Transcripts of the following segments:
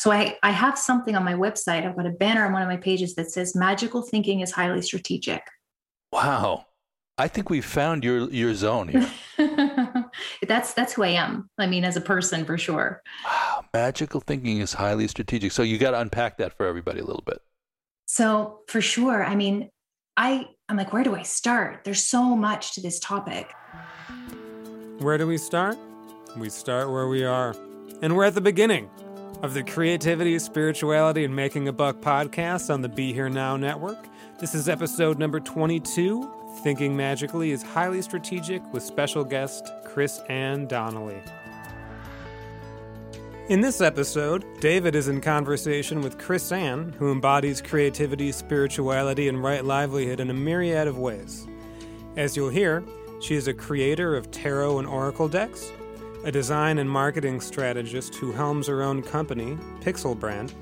so I, I have something on my website. I've got a banner on one of my pages that says magical thinking is highly strategic. Wow. I think we found your your zone here. that's that's who I am. I mean, as a person for sure. Wow, magical thinking is highly strategic. So you got to unpack that for everybody a little bit. So for sure, I mean, I I'm like, where do I start? There's so much to this topic. Where do we start? We start where we are, and we're at the beginning of the Creativity, Spirituality, and Making a Buck podcast on the Be Here Now network. This is episode number 22 Thinking Magically is highly strategic with special guest Chris-Anne Donnelly. In this episode, David is in conversation with Chris-Anne, who embodies creativity, spirituality, and right livelihood in a myriad of ways. As you'll hear, she is a creator of tarot and oracle decks, a design and marketing strategist who helms her own company, Pixel Brand,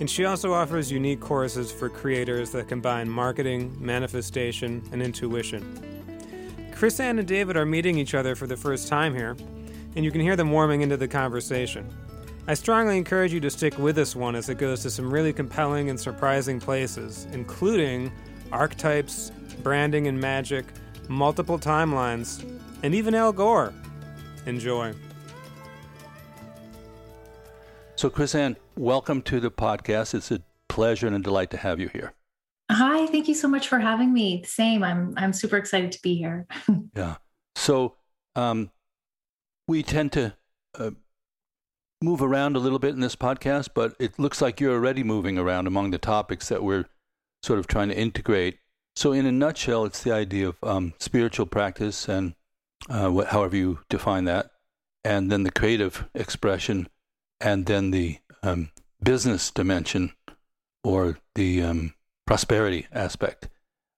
and she also offers unique courses for creators that combine marketing, manifestation, and intuition. Chris-Anne and David are meeting each other for the first time here, and you can hear them warming into the conversation. I strongly encourage you to stick with this one as it goes to some really compelling and surprising places, including archetypes, branding and magic, multiple timelines, and even Al Gore. Enjoy. So, Chris-Anne, welcome to the podcast. It's a pleasure and a delight to have you here. Hi, thank you so much for having me. Same, I'm I'm super excited to be here. yeah. So, um, we tend to uh, move around a little bit in this podcast, but it looks like you're already moving around among the topics that we're sort of trying to integrate. So, in a nutshell, it's the idea of um, spiritual practice and uh, what, however you define that, and then the creative expression and then the um, business dimension or the um, prosperity aspect.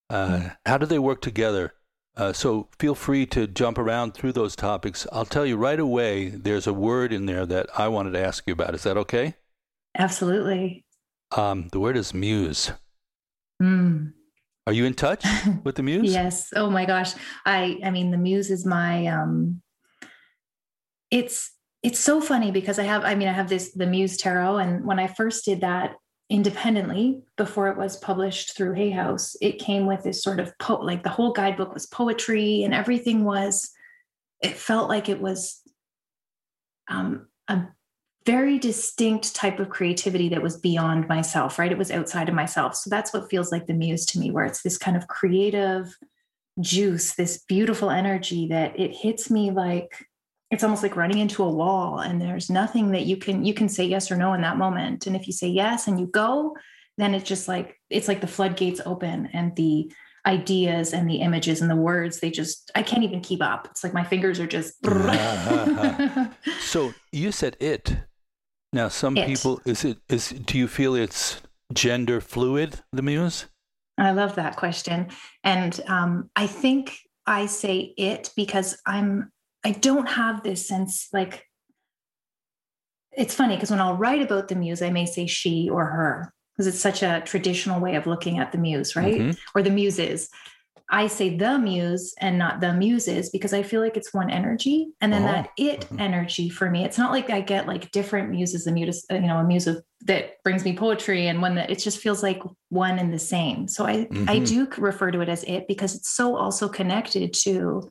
Uh, mm. How do they work together? Uh, so feel free to jump around through those topics. I'll tell you right away, there's a word in there that I wanted to ask you about. Is that okay? Absolutely. Um, the word is muse. Mm. Are you in touch with the muse? yes. Oh my gosh. I I mean the muse is my um it's it's so funny because I have, I mean, I have this, the Muse Tarot. And when I first did that independently before it was published through Hay House, it came with this sort of, po- like the whole guidebook was poetry and everything was, it felt like it was um, a very distinct type of creativity that was beyond myself, right? It was outside of myself. So that's what feels like the Muse to me, where it's this kind of creative juice, this beautiful energy that it hits me like, it's almost like running into a wall and there's nothing that you can you can say yes or no in that moment and if you say yes and you go then it's just like it's like the floodgates open and the ideas and the images and the words they just i can't even keep up it's like my fingers are just so you said it now some it. people is it is do you feel it's gender fluid the muse i love that question and um, i think i say it because i'm I don't have this sense like it's funny because when I'll write about the muse, I may say she or her because it's such a traditional way of looking at the muse, right? Mm-hmm. Or the muses. I say the muse and not the muses because I feel like it's one energy. And then oh. that it mm-hmm. energy for me, it's not like I get like different muses, a muse, you know, a muse of, that brings me poetry and one that it just feels like one and the same. So I, mm-hmm. I do refer to it as it because it's so also connected to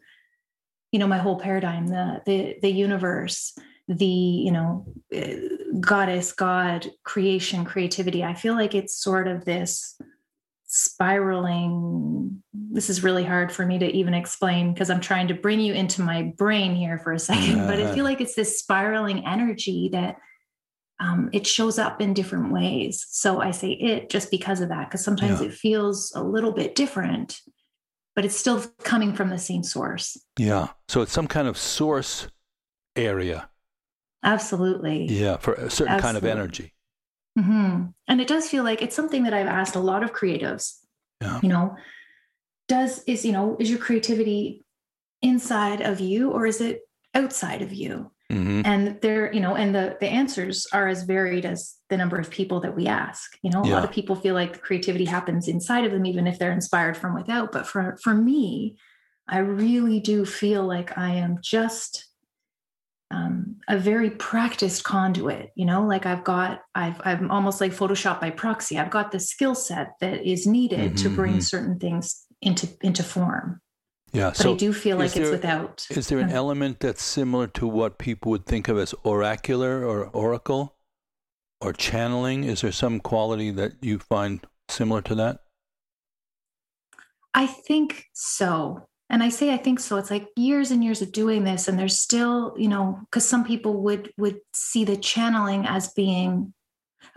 you know my whole paradigm the the the universe the you know uh, goddess god creation creativity i feel like it's sort of this spiraling this is really hard for me to even explain because i'm trying to bring you into my brain here for a second but i feel like it's this spiraling energy that um, it shows up in different ways so i say it just because of that because sometimes yeah. it feels a little bit different but it's still coming from the same source. Yeah. So it's some kind of source area. Absolutely. Yeah, for a certain Absolutely. kind of energy. Mm-hmm. And it does feel like it's something that I've asked a lot of creatives. Yeah. You know, does is you know is your creativity inside of you or is it outside of you? Mm-hmm. And there, you know, and the the answers are as varied as the number of people that we ask. You know, a yeah. lot of people feel like the creativity happens inside of them, even if they're inspired from without. But for for me, I really do feel like I am just um, a very practiced conduit you know like i've got i've i'm almost like photoshop by proxy. I've got the skill set that is needed mm-hmm, to bring mm-hmm. certain things into into form. Yeah but so i do feel like there, it's without is there an element that's similar to what people would think of as oracular or oracle or channeling? Is there some quality that you find similar to that? I think so and i say i think so it's like years and years of doing this and there's still you know because some people would would see the channeling as being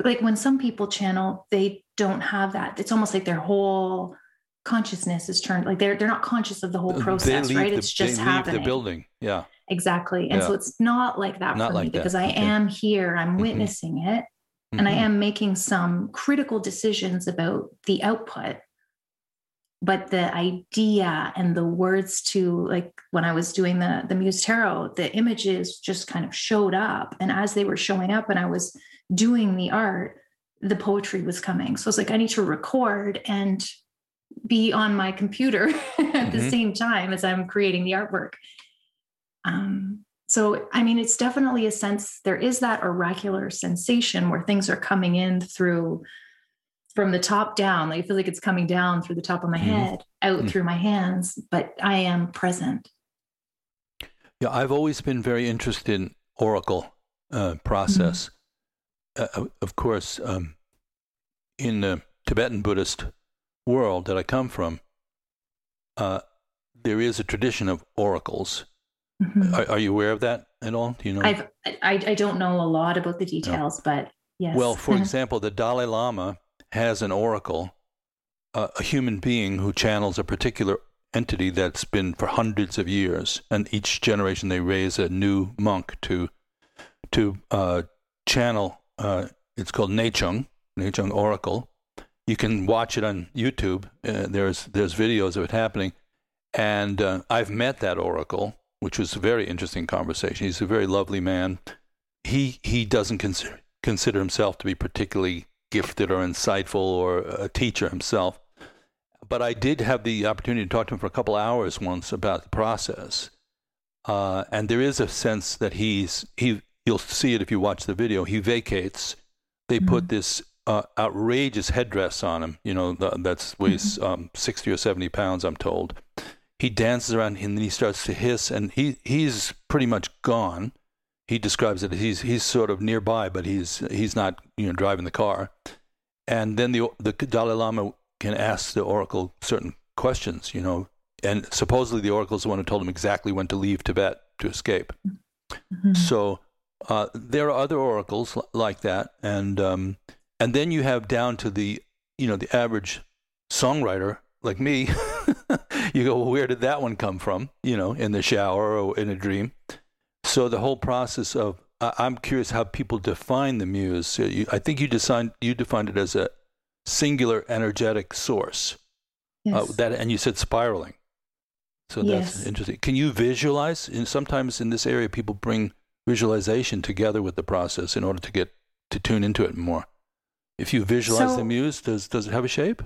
like when some people channel they don't have that it's almost like their whole consciousness is turned like they're they're not conscious of the whole process right the, it's just they happening the building yeah exactly and yeah. so it's not like that not for like me that. because i okay. am here i'm mm-hmm. witnessing it mm-hmm. and i mm-hmm. am making some critical decisions about the output but the idea and the words to like when i was doing the the muse tarot the images just kind of showed up. And as they were showing up and i was doing the art the poetry was coming. So it's like i need to record and be on my computer at mm-hmm. the same time as i'm creating the artwork. Um, so i mean it's definitely a sense there is that oracular sensation where things are coming in through from the top down. Like I feel like it's coming down through the top of my mm-hmm. head, out mm-hmm. through my hands, but I am present. Yeah, I've always been very interested in oracle uh, process. Mm-hmm. Uh, of course, um, in the Tibetan Buddhist world that I come from, uh, there is a tradition of oracles. Mm-hmm. Are, are, you aware of that at all? Do you know? I've, I, I don't know a lot about the details, no. but yes. Well, for example, the Dalai Lama has an oracle, a human being who channels a particular entity that's been for hundreds of years, and each generation they raise a new monk to to uh, channel. Uh, it's called Nechung, Nechung Oracle. You can watch it on YouTube. Uh, there's there's videos of it happening, and uh, I've met that oracle, which was a very interesting conversation. He's a very lovely man. He he doesn't consider consider himself to be particularly gifted or insightful or a teacher himself. But I did have the opportunity to talk to him for a couple hours once about the process. Uh, and there is a sense that he's he you'll see it if you watch the video. He vacates. They mm-hmm. put this uh, outrageous headdress on him. You know the, that's weighs mm-hmm. um, sixty or seventy pounds. I'm told. He dances around and then he starts to hiss, and he he's pretty much gone he describes it. He's he's sort of nearby, but he's he's not you know driving the car. And then the the Dalai Lama can ask the oracle certain questions, you know, and supposedly the oracle is the one who told him exactly when to leave Tibet to escape. Mm-hmm. So uh, there are other oracles like that, and um, and then you have down to the you know the average songwriter like me. you go, well, where did that one come from? You know, in the shower or in a dream. So the whole process of I'm curious how people define the muse. So you, I think you defined you defined it as a singular energetic source. Uh, yes. Uh, that and you said spiraling. So that's yes. interesting. Can you visualize? And sometimes in this area, people bring visualization together with the process in order to get to tune into it more. If you visualize so, the muse, does does it have a shape?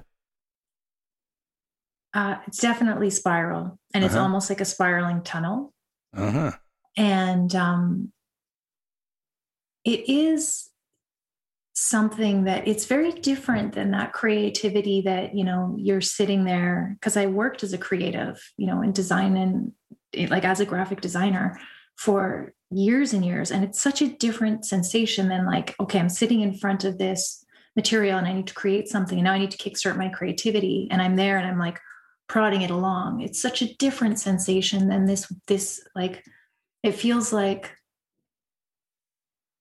Uh, it's definitely spiral, and uh-huh. it's almost like a spiraling tunnel. Uh huh and um, it is something that it's very different than that creativity that you know you're sitting there because i worked as a creative you know in design and eh, like as a graphic designer for years and years. And it's such a different sensation than like okay i'm sitting in front of this material and i need to create something. And now i need to kickstart my creativity and i'm there and i'm like prodding it along. It's such a different sensation than this this like it feels like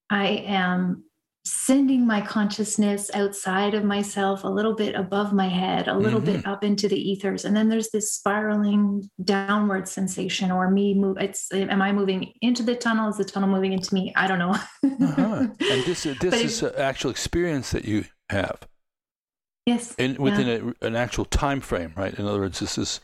I am sending my consciousness outside of myself a little bit above my head, a little mm-hmm. bit up into the ethers. And then there's this spiraling downward sensation or me move. It's, am I moving into the tunnel? Is the tunnel moving into me? I don't know. uh-huh. And this, this is an actual experience that you have. Yes. And within yeah. a, an actual time frame, right? In other words, this is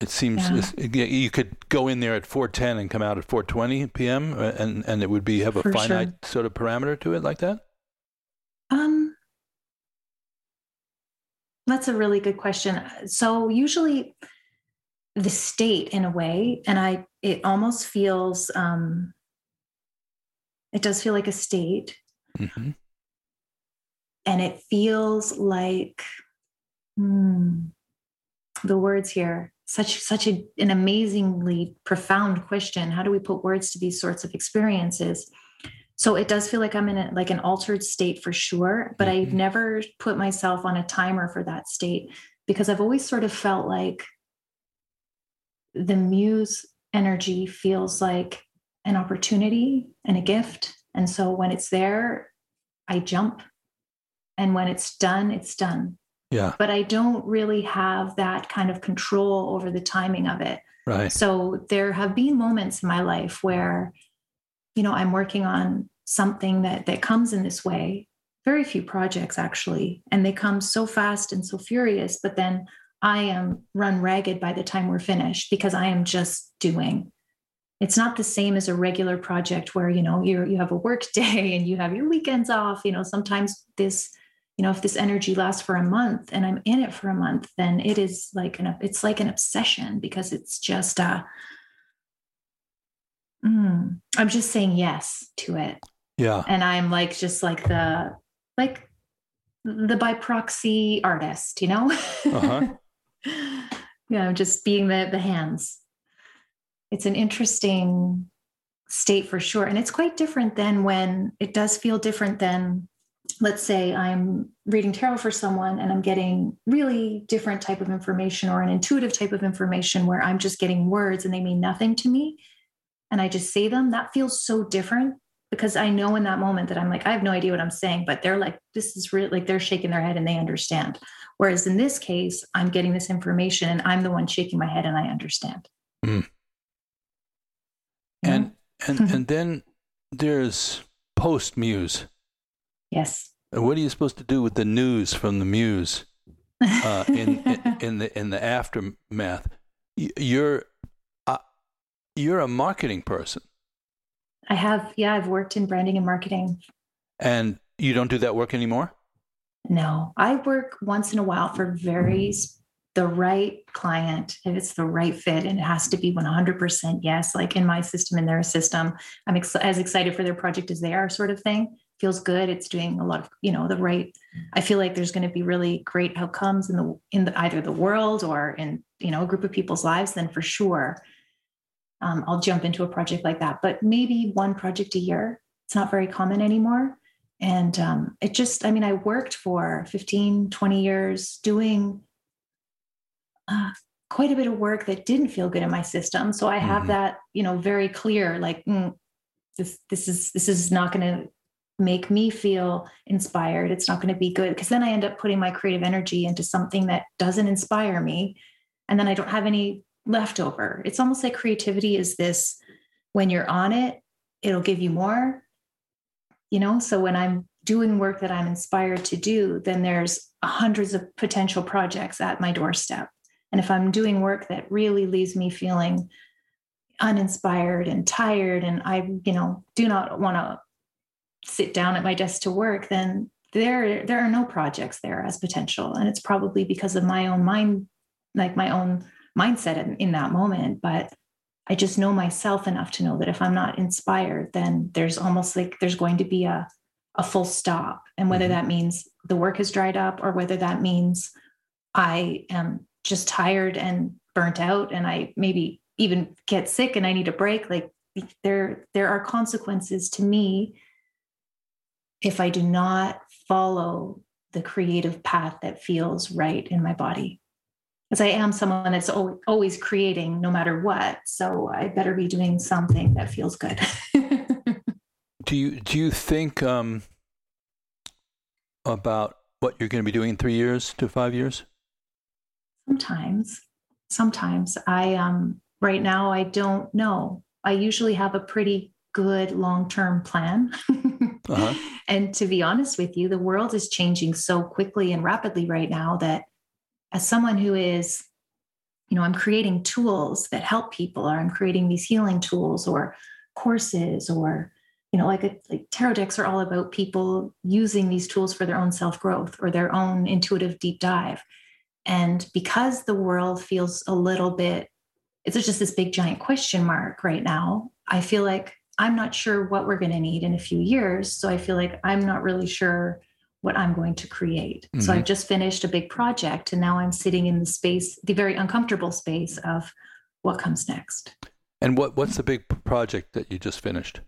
it seems yeah. you could go in there at 4:10 and come out at 4:20 p.m. Uh, and and it would be have a For finite sure. sort of parameter to it like that. Um, that's a really good question. So usually, the state in a way, and I it almost feels um, It does feel like a state. Mm-hmm. And it feels like hmm, the words here, such such a, an amazingly profound question. How do we put words to these sorts of experiences? So it does feel like I'm in a, like an altered state for sure, but mm-hmm. I've never put myself on a timer for that state because I've always sort of felt like the muse energy feels like an opportunity and a gift. And so when it's there, I jump. And when it's done, it's done. Yeah. But I don't really have that kind of control over the timing of it. Right. So there have been moments in my life where, you know, I'm working on something that that comes in this way. Very few projects actually, and they come so fast and so furious, but then I am run ragged by the time we're finished because I am just doing. It's not the same as a regular project where, you know, you you have a work day and you have your weekends off. You know, sometimes this, you know, if this energy lasts for a month and I'm in it for a month, then it is like an it's like an obsession because it's just uh mm, I'm just saying yes to it. Yeah. And I'm like just like the like the by proxy artist, you know? Uh-huh. you know, just being the the hands. It's an interesting state for sure. And it's quite different than when it does feel different than let's say I'm reading tarot for someone and I'm getting really different type of information or an intuitive type of information where I'm just getting words and they mean nothing to me and I just say them. That feels so different because I know in that moment that I'm like, I have no idea what I'm saying, but they're like, this is really like they're shaking their head and they understand. Whereas in this case, I'm getting this information and I'm the one shaking my head and I understand. Mm. And and and then there's post muse. Yes. What are you supposed to do with the news from the muse uh, in, in, in the in the aftermath? You're uh, you're a marketing person. I have, yeah, I've worked in branding and marketing. And you don't do that work anymore? No, I work once in a while for very the right client if it's the right fit and it has to be 100% yes like in my system in their system i'm ex- as excited for their project as they are sort of thing feels good it's doing a lot of you know the right i feel like there's going to be really great outcomes in the in the, either the world or in you know a group of people's lives then for sure um, I'll jump into a project like that. But maybe one project a year. It's not very common anymore. And um, it just, I mean, I worked for 15, 20 years doing uh, quite a bit of work that didn't feel good in my system. So I have mm-hmm. that, you know, very clear, like, mm, this, this is, this is not going to make me feel inspired. It's not going to be good because then I end up putting my creative energy into something that doesn't inspire me. And then I don't have any leftover. It's almost like creativity is this when you're on it, it'll give you more. You know, so when I'm doing work that I'm inspired to do, then there's hundreds of potential projects at my doorstep. And if I'm doing work that really leaves me feeling uninspired and tired and I, you know, do not want to sit down at my desk to work, then there there are no projects there as potential. And it's probably because of my own mind, like my own mindset in, in that moment. But I just know myself enough to know that if I'm not inspired, then there's almost like there's going to be a, a full stop. And whether mm-hmm. that means the work has dried up or whether that means I am just tired and burnt out and I maybe even get sick and I need a break, like there there are consequences to me if I do not follow the creative path that feels right in my body because I am someone that's always creating no matter what. So I better be doing something that feels good. do you do you think um, about what you're going to be doing in three years to five years? Sometimes, sometimes I um right now I don't know. I usually have a pretty good long term plan. uh-huh. And to be honest with you, the world is changing so quickly and rapidly right now that as someone who is you know i'm creating tools that help people or i'm creating these healing tools or courses or you know like, a, like tarot decks are all about people using these tools for their own self growth or their own intuitive deep dive and because the world feels a little bit it's just this big giant question mark right now i feel like I'm not sure what we're going to need in a few years. So I feel like I'm not really sure what I'm going to create. Mm-hmm. So I've just finished a big project and now I'm sitting in the space, the very uncomfortable space of what comes next. And what what's the big project that you just finished?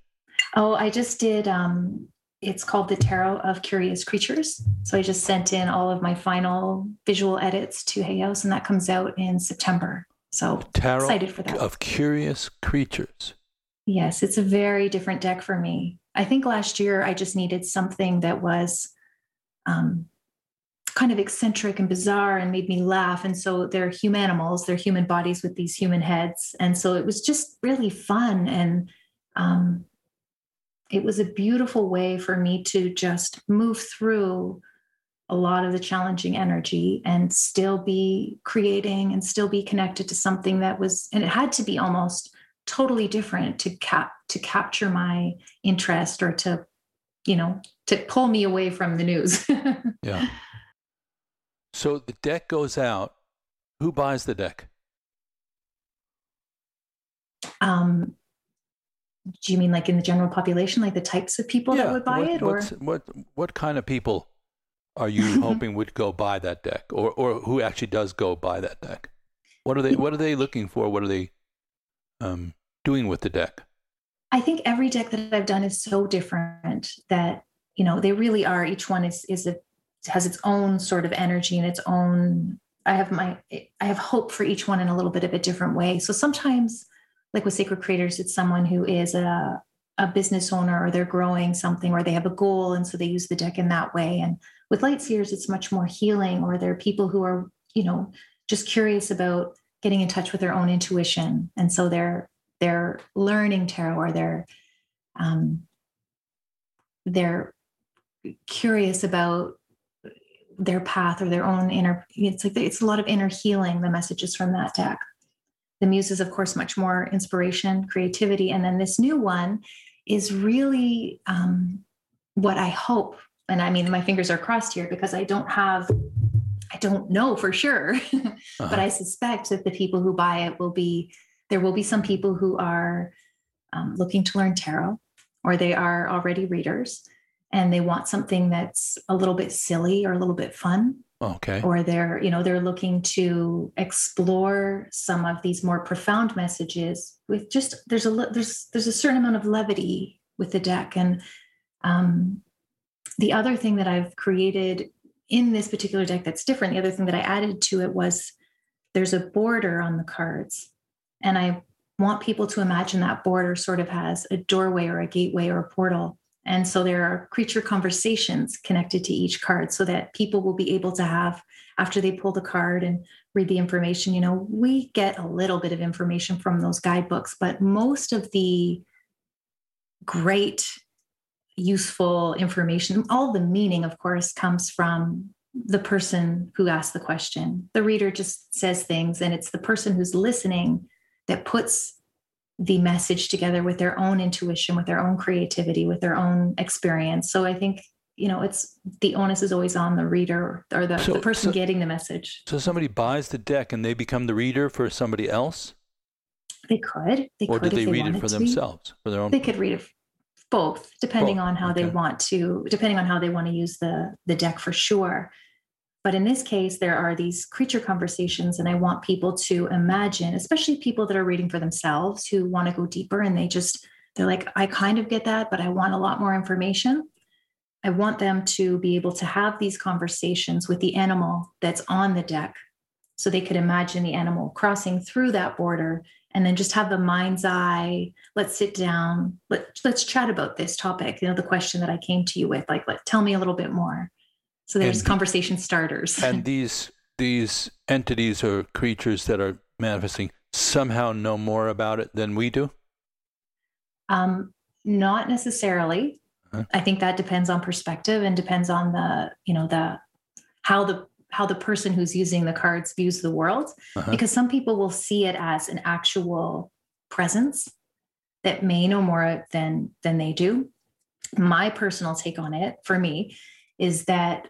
Oh, I just did um it's called the Tarot of Curious Creatures. So I just sent in all of my final visual edits to Hay House and that comes out in September. So Tarot excited for that. Of Curious Creatures. Yes, it's a very different deck for me. I think last year I just needed something that was um, kind of eccentric and bizarre and made me laugh. And so they're human animals, they're human bodies with these human heads. And so it was just really fun. And um, it was a beautiful way for me to just move through a lot of the challenging energy and still be creating and still be connected to something that was, and it had to be almost totally different to cap to capture my interest or to you know to pull me away from the news. Yeah. So the deck goes out. Who buys the deck? Um do you mean like in the general population like the types of people yeah. that would buy what, it or? what what kind of people are you hoping would go buy that deck or or who actually does go buy that deck? What are they what are they looking for? What are they um doing with the deck? I think every deck that I've done is so different that you know they really are. Each one is is a has its own sort of energy and its own. I have my I have hope for each one in a little bit of a different way. So sometimes, like with Sacred Creators, it's someone who is a a business owner or they're growing something or they have a goal and so they use the deck in that way. And with Light Seers, it's much more healing or they're people who are you know just curious about getting in touch with their own intuition and so they're they're learning tarot or they're um, they're curious about their path or their own inner it's like it's a lot of inner healing the messages from that deck the muse is of course much more inspiration creativity and then this new one is really um, what i hope and i mean my fingers are crossed here because i don't have i don't know for sure uh-huh. but i suspect that the people who buy it will be there will be some people who are um, looking to learn tarot or they are already readers and they want something that's a little bit silly or a little bit fun. Okay. Or they're you know they're looking to explore some of these more profound messages with just there's a there's there's a certain amount of levity with the deck. And um, the other thing that i've created in this particular deck that's different the other thing that i added to it was there's a border on the cards and I want people to imagine that border sort of has a doorway or a gateway or a portal. And so there are creature conversations connected to each card so that people will be able to have, after they pull the card and read the information, you know, we get a little bit of information from those guidebooks, but most of the great, useful information, all the meaning, of course, comes from the person who asked the question. The reader just says things, and it's the person who's listening that puts the message together with their own intuition, with their own creativity, with their own experience. So I think you know it's the onus is always on the reader or the, so, the person so, getting the message. So somebody buys the deck and they become the reader for somebody else. They could. They or could do they, they read it for themselves for their own? They could read it both, depending both. on how okay. they want to. Depending on how they want to use the the deck for sure. But in this case, there are these creature conversations, and I want people to imagine, especially people that are reading for themselves who want to go deeper and they just, they're like, I kind of get that, but I want a lot more information. I want them to be able to have these conversations with the animal that's on the deck so they could imagine the animal crossing through that border and then just have the mind's eye let's sit down. Let, let's chat about this topic. You know the question that i came to you with like let, tell me a little bit more so there's and, conversation starters. and these these entities or creatures that are manifesting somehow know more about it than we do? Um, not necessarily. Huh? I think that depends on perspective and depends on the, you know, the how the how the person who's using the cards views the world. Uh-huh. Because some people will see it as an actual presence that may know more than than they do. My personal take on it for me is that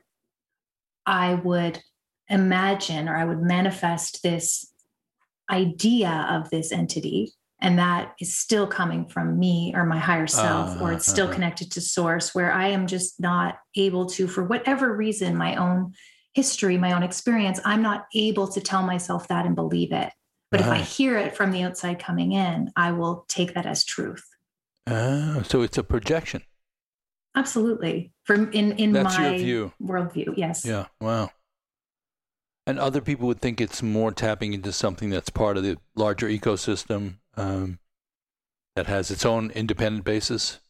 I would imagine or I would manifest this idea of this entity and that is still coming from me or my higher self uh, or it's still uh, connected to source where i am just not able to for whatever reason my own history my own experience i'm not able to tell myself that and believe it. But uh-huh. if i hear it from the outside coming in i will take that as truth. Uh, so it's a projection. Absolutely from in in That's my view. worldview yes yeah wow and other people would think it's more tapping into something that's part of the larger ecosystem um, that has its own independent basis?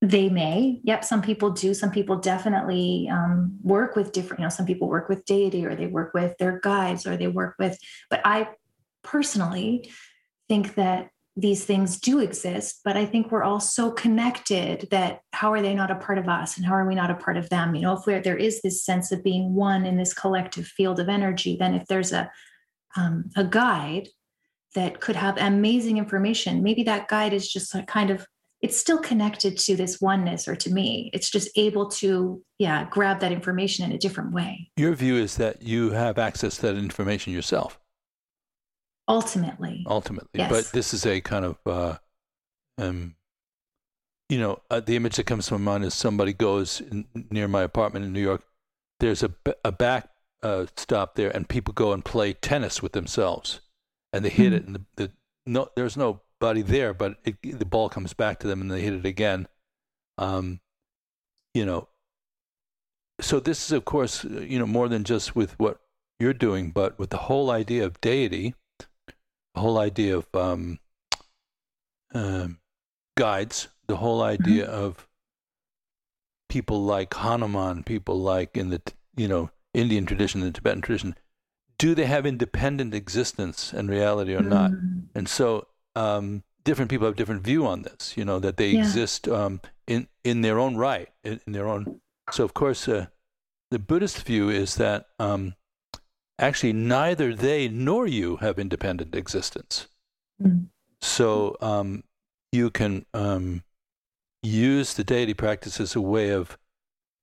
They may. Yep. Some people do. Some people definitely um, work with different, you know, some people work with deity or they work with their guides or they work with, but I personally think that these things do exist, but I think we're all so connected that how are they not a part of us and how are we not a part of them? You know, if there is this sense of being one in this collective field of energy, then if there's a um, a guide that could have amazing information, maybe that guide is just like kind of it's still connected to this oneness or to me. It's just able to, yeah, grab that information in a different way. Your view is that you have access to that information yourself ultimately. Ultimately. Yes. but this is a kind of uh, um, you know uh, the image that comes to my mind is somebody goes in, near my apartment in new york. There's a, a back uh, stop there and people go and play tennis with themselves. And they hit mm-hmm. it and the, the, no there's nobody there but it, the ball comes back to them and they hit it again. Um, you know so this is of course you know more than just with what you're doing but with the whole idea of deity the whole idea of um, um, guides, the whole idea mm-hmm. of people like Hanuman, people like in the you know Indian tradition, the Tibetan tradition, do they have independent existence and reality or not? Mm-hmm. And so um, different people have different view on this. You know that they yeah. exist um, in in their own right, in, in, their own. So of course, uh, the Buddhist view is that um, actually neither they nor you have independent existence. Mm. So um, you can um, use the deity practice as a way of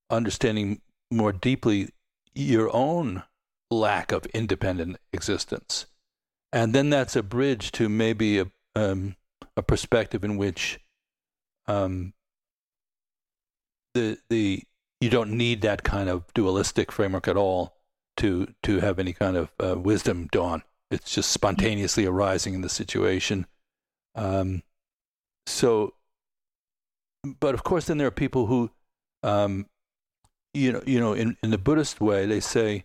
understanding more deeply your own lack of independent existence. And then that's a bridge to maybe a, um, a perspective in which um, the, the, you don't need that kind of dualistic framework at all to to have any kind of uh, wisdom dawn. It's just spontaneously arising in the situation. Um, so, but of course, then there are people who, um, you know, you know, in, in the Buddhist way, they say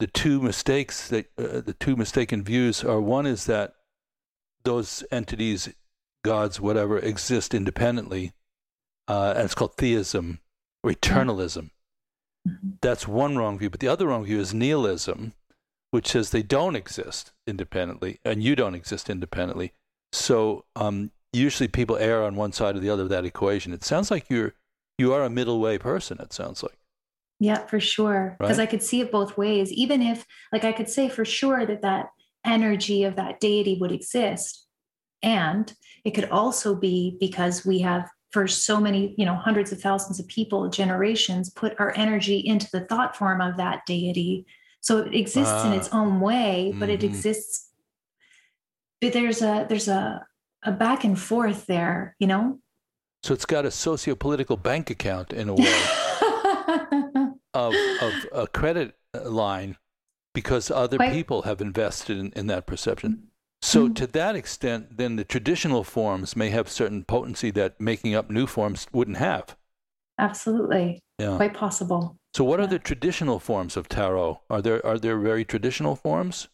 the two mistakes that uh, the two mistaken views are one is that those entities, gods, whatever, exist independently, uh, and it's called theism or eternalism. Mm-hmm. That's one wrong view. But the other wrong view is nihilism, which says they don't exist independently and you don't exist independently. So um, usually people err on one side or the other of that equation. It sounds like you're you are a middle way person. It sounds like. Yeah, for sure. Because right? I could see it both ways. Even if, like, I could say for sure that that energy of that deity would exist, and it could also be because we have for so many, you know, hundreds of thousands of people, generations, put our energy into the thought form of that deity. So it exists in its ah. own way, but mm-hmm. it exists. But there's a there's a a back and forth there, you know. So it's got a socio-political bank account in a way of of a credit line because other Quite. people have invested in, in that perception. So, mm-hmm. to that extent, then the traditional forms may have certain potency that making up new forms wouldn't have. Absolutely. Yeah. Quite possible. So, what yeah. are the traditional forms of tarot? Are there are there very traditional forms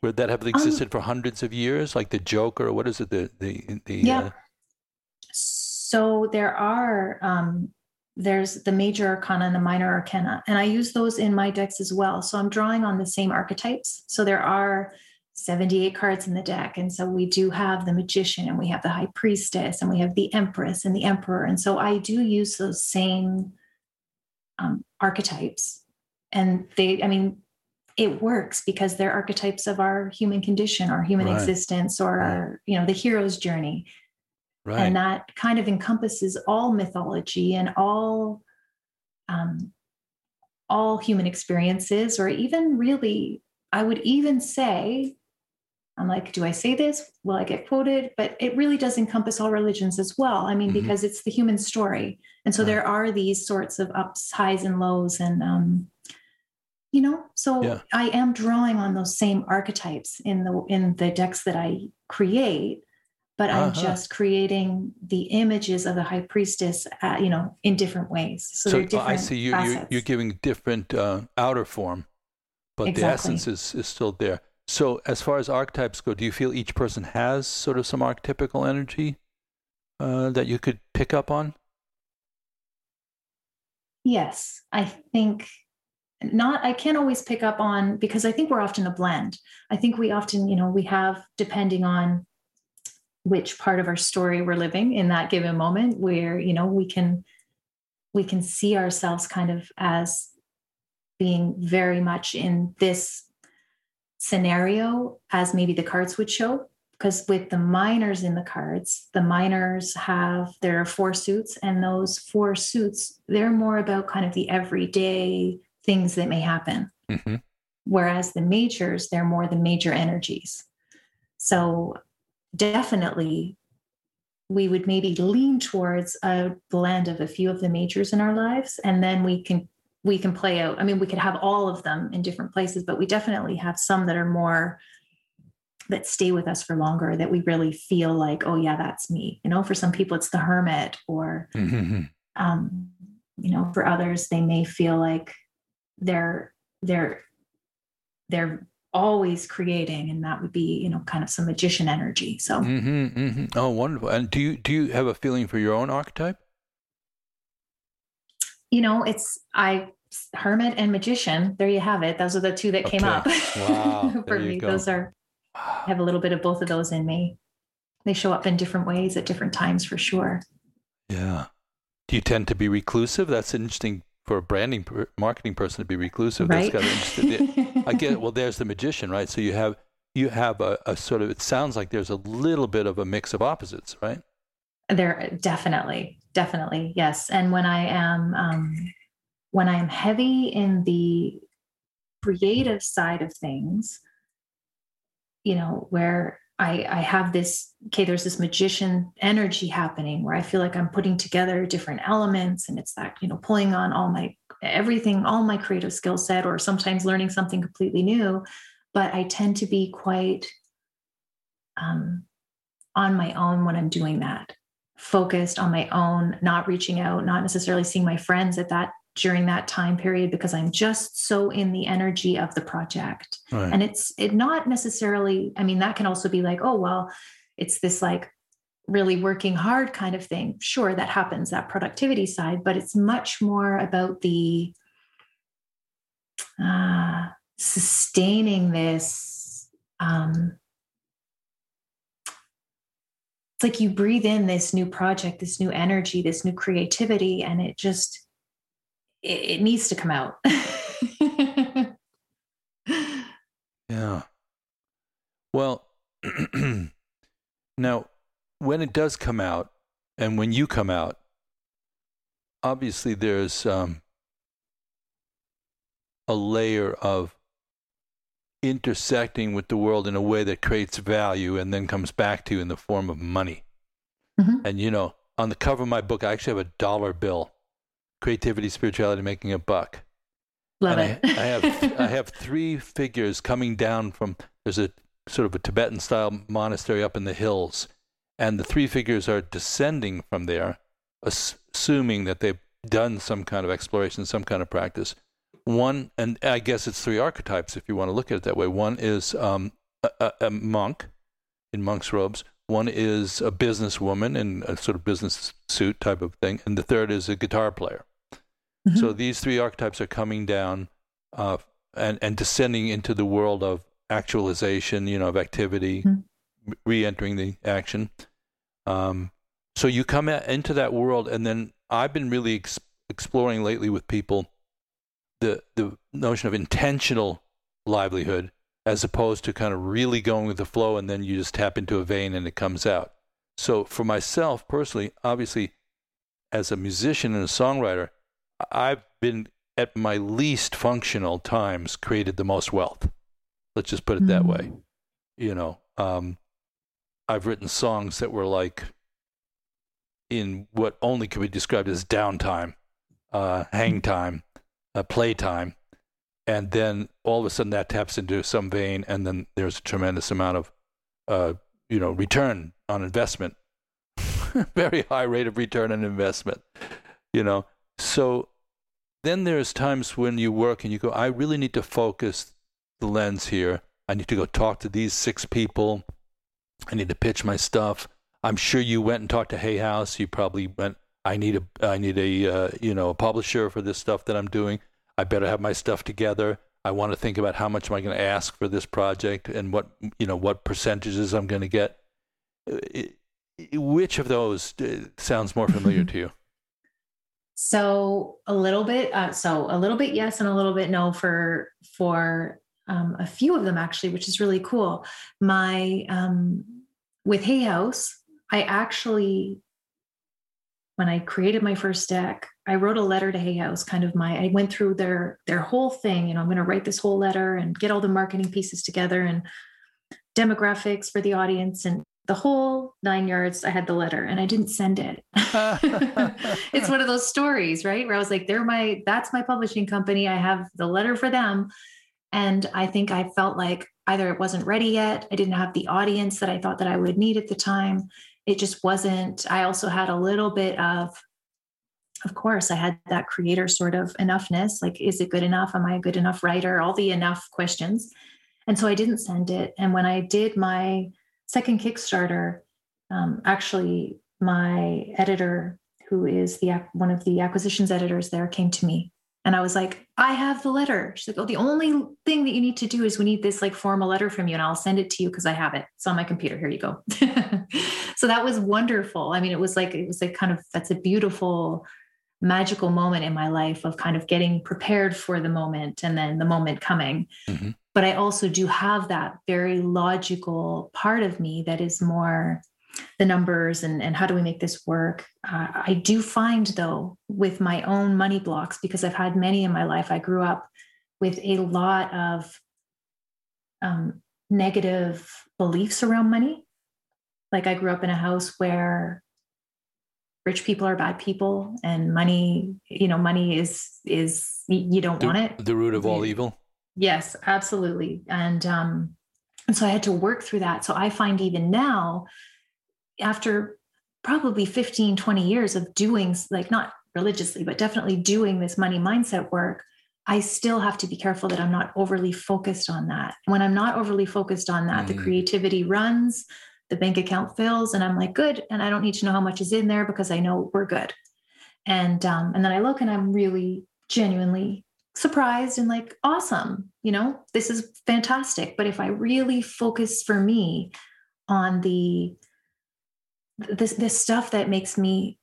where that have um, existed um, for hundreds of years, like the Joker? What is it? The the the. Yeah. Uh, so there are um, there's the major arcana and the minor arcana, and I use those in my decks as well. So I'm drawing on the same archetypes. So there are 78 cards in the deck. And so we do have the magician and we have the high priestess and we have the empress and the emperor. And so I do use those same um, archetypes. And they, I mean, it works because they're archetypes of our human condition, our human right. existence, or right. our, you know, the hero's journey. Right. And that kind of encompasses all mythology and all um, all human experiences, or even really, I would even say I'm like, do I say this? Will I get quoted? But it really does encompass all religions as well. I mean, mm-hmm. because it's the human story. And so right. there are these sorts of ups, highs, and lows. And, um, you know, so yeah. I am drawing on those same archetypes in the in the decks that I create, but uh-huh. I'm just creating the images of the high priestess, uh, you know, in different ways. So, so different I see you, you're, you're, giving different uh, outer form, but exactly. the essence is, is still there. So, as far as archetypes go, do you feel each person has sort of some archetypical energy uh, that you could pick up on? Yes, I think not. I can't always pick up on because I think we're often a blend. I think we often, you know, we have depending on which part of our story we're living in that given moment, where you know we can we can see ourselves kind of as being very much in this scenario as maybe the cards would show because with the minors in the cards the minors have there are four suits and those four suits they're more about kind of the everyday things that may happen mm-hmm. whereas the majors they're more the major energies so definitely we would maybe lean towards a blend of a few of the majors in our lives and then we can we can play out. I mean, we could have all of them in different places, but we definitely have some that are more that stay with us for longer that we really feel like, oh yeah, that's me. You know, for some people it's the hermit, or mm-hmm. um, you know, for others they may feel like they're they're they're always creating and that would be you know kind of some magician energy so mm-hmm, mm-hmm. oh wonderful and do you do you have a feeling for your own archetype you know it's i hermit and magician there you have it. Those are the two that came up. Wow. for me go. those are i have a little bit of both of those in me. They show up in different ways at different times for sure. Yeah. Do you tend to be reclusive? That's interesting for a branding marketing person to be reclusive. Right? that's kind of interesting i get well there's the magician right? So you have you have a, a sort of it sounds like there's a little bit of a mix of opposites right? There definitely definitely yes and when i am um, when I'm heavy in the creative side of things, you know, where I, I have this, okay, there's this magician energy happening where I feel like I'm putting together different elements and it's that, you know, pulling on all my everything, all my creative skill set, or sometimes learning something completely new. But I tend to be quite um, on my own when I'm doing that, focused on my own, not reaching out, not necessarily seeing my friends at that during that time period because I'm just so in the energy of the project. Right. And it's it not necessarily, I mean, that can also be like, oh, well, it's this like really working hard kind of thing. Sure, that happens, that productivity side, but it's much more about the uh, sustaining this. Um, it's like you breathe in this new project, this new energy, this new creativity, and it just it, it needs to come out. yeah. Well, now, when it does come out, and when you come out, obviously there's um, a layer of intersecting with the world in a way that creates value and then comes back to you in the form of money. Mm-hmm. And you know, on the cover of my book, I actually have a dollar bill creativity, spirituality, making a buck. Love and it. I, I have I have three figures coming down from there's a sort of a Tibetan style monastery up in the hills, and the three figures are descending from there, assuming that they've done some kind of exploration, some kind of practice. One, and I guess it's three archetypes if you want to look at it that way. One is um, a, a monk in monk's robes. One is a businesswoman in a sort of business suit type of thing, and the third is a guitar player. Mm-hmm. So these three archetypes are coming down uh, and and descending into the world of actualization, you know, of activity, mm-hmm. re-entering the action. Um, so you come into that world, and then I've been really ex- exploring lately with people the the notion of intentional livelihood as opposed to kind of really going with the flow and then you just tap into a vein and it comes out. So for myself personally, obviously, as a musician and a songwriter, I've been at my least functional times created the most wealth. Let's just put it that way. Mm. You know, Um, I've written songs that were like in what only could be described as downtime, uh, hang time, uh, playtime. And then all of a sudden that taps into some vein, and then there's a tremendous amount of, uh, you know, return on investment, very high rate of return on investment, you know. So then there's times when you work and you go, I really need to focus the lens here. I need to go talk to these six people. I need to pitch my stuff. I'm sure you went and talked to Hay House. You probably went. I need a I need a uh, you know a publisher for this stuff that I'm doing. I better have my stuff together. I want to think about how much am I going to ask for this project and what you know what percentages I'm going to get. Which of those uh, sounds more familiar to you? So a little bit, uh, so a little bit yes, and a little bit no for for um, a few of them actually, which is really cool. My um, with Hay House, I actually, when I created my first deck, I wrote a letter to Hay House. Kind of my, I went through their their whole thing. You know, I'm going to write this whole letter and get all the marketing pieces together and demographics for the audience and the whole nine yards. I had the letter and I didn't send it. it's one of those stories, right? Where I was like, they're my, that's my publishing company. I have the letter for them and I think I felt like either it wasn't ready yet, I didn't have the audience that I thought that I would need at the time. It just wasn't. I also had a little bit of, of course, I had that creator sort of enoughness like, is it good enough? Am I a good enough writer? All the enough questions. And so I didn't send it. And when I did my second Kickstarter, um, actually, my editor, who is the one of the acquisitions editors there, came to me and I was like, I have the letter. She's like, Oh, the only thing that you need to do is we need this like formal letter from you, and I'll send it to you because I have it. It's on my computer. Here you go. so that was wonderful. I mean, it was like, it was like kind of that's a beautiful, magical moment in my life of kind of getting prepared for the moment and then the moment coming. Mm-hmm. But I also do have that very logical part of me that is more the numbers and, and how do we make this work. Uh, I do find, though, with my own money blocks, because I've had many in my life, I grew up with a lot of um, negative beliefs around money. Like I grew up in a house where rich people are bad people and money you know money is is you don't the, want it. the root of all evil? Yes absolutely. And um and so i had to work through that. So i find even now after probably 15, 20 years of doing, like not religiously, but definitely doing this money mindset work, I still have to be careful that I'm not overly focused on that. When I'm not overly focused on that, mm. the creativity runs, the bank account fills, and I'm like, good. And I don't need to know how much is in there because I know we're good. And um, and then I look and I'm really genuinely surprised and like, awesome, you know, this is fantastic. But if I really focus for me on the this this stuff that makes me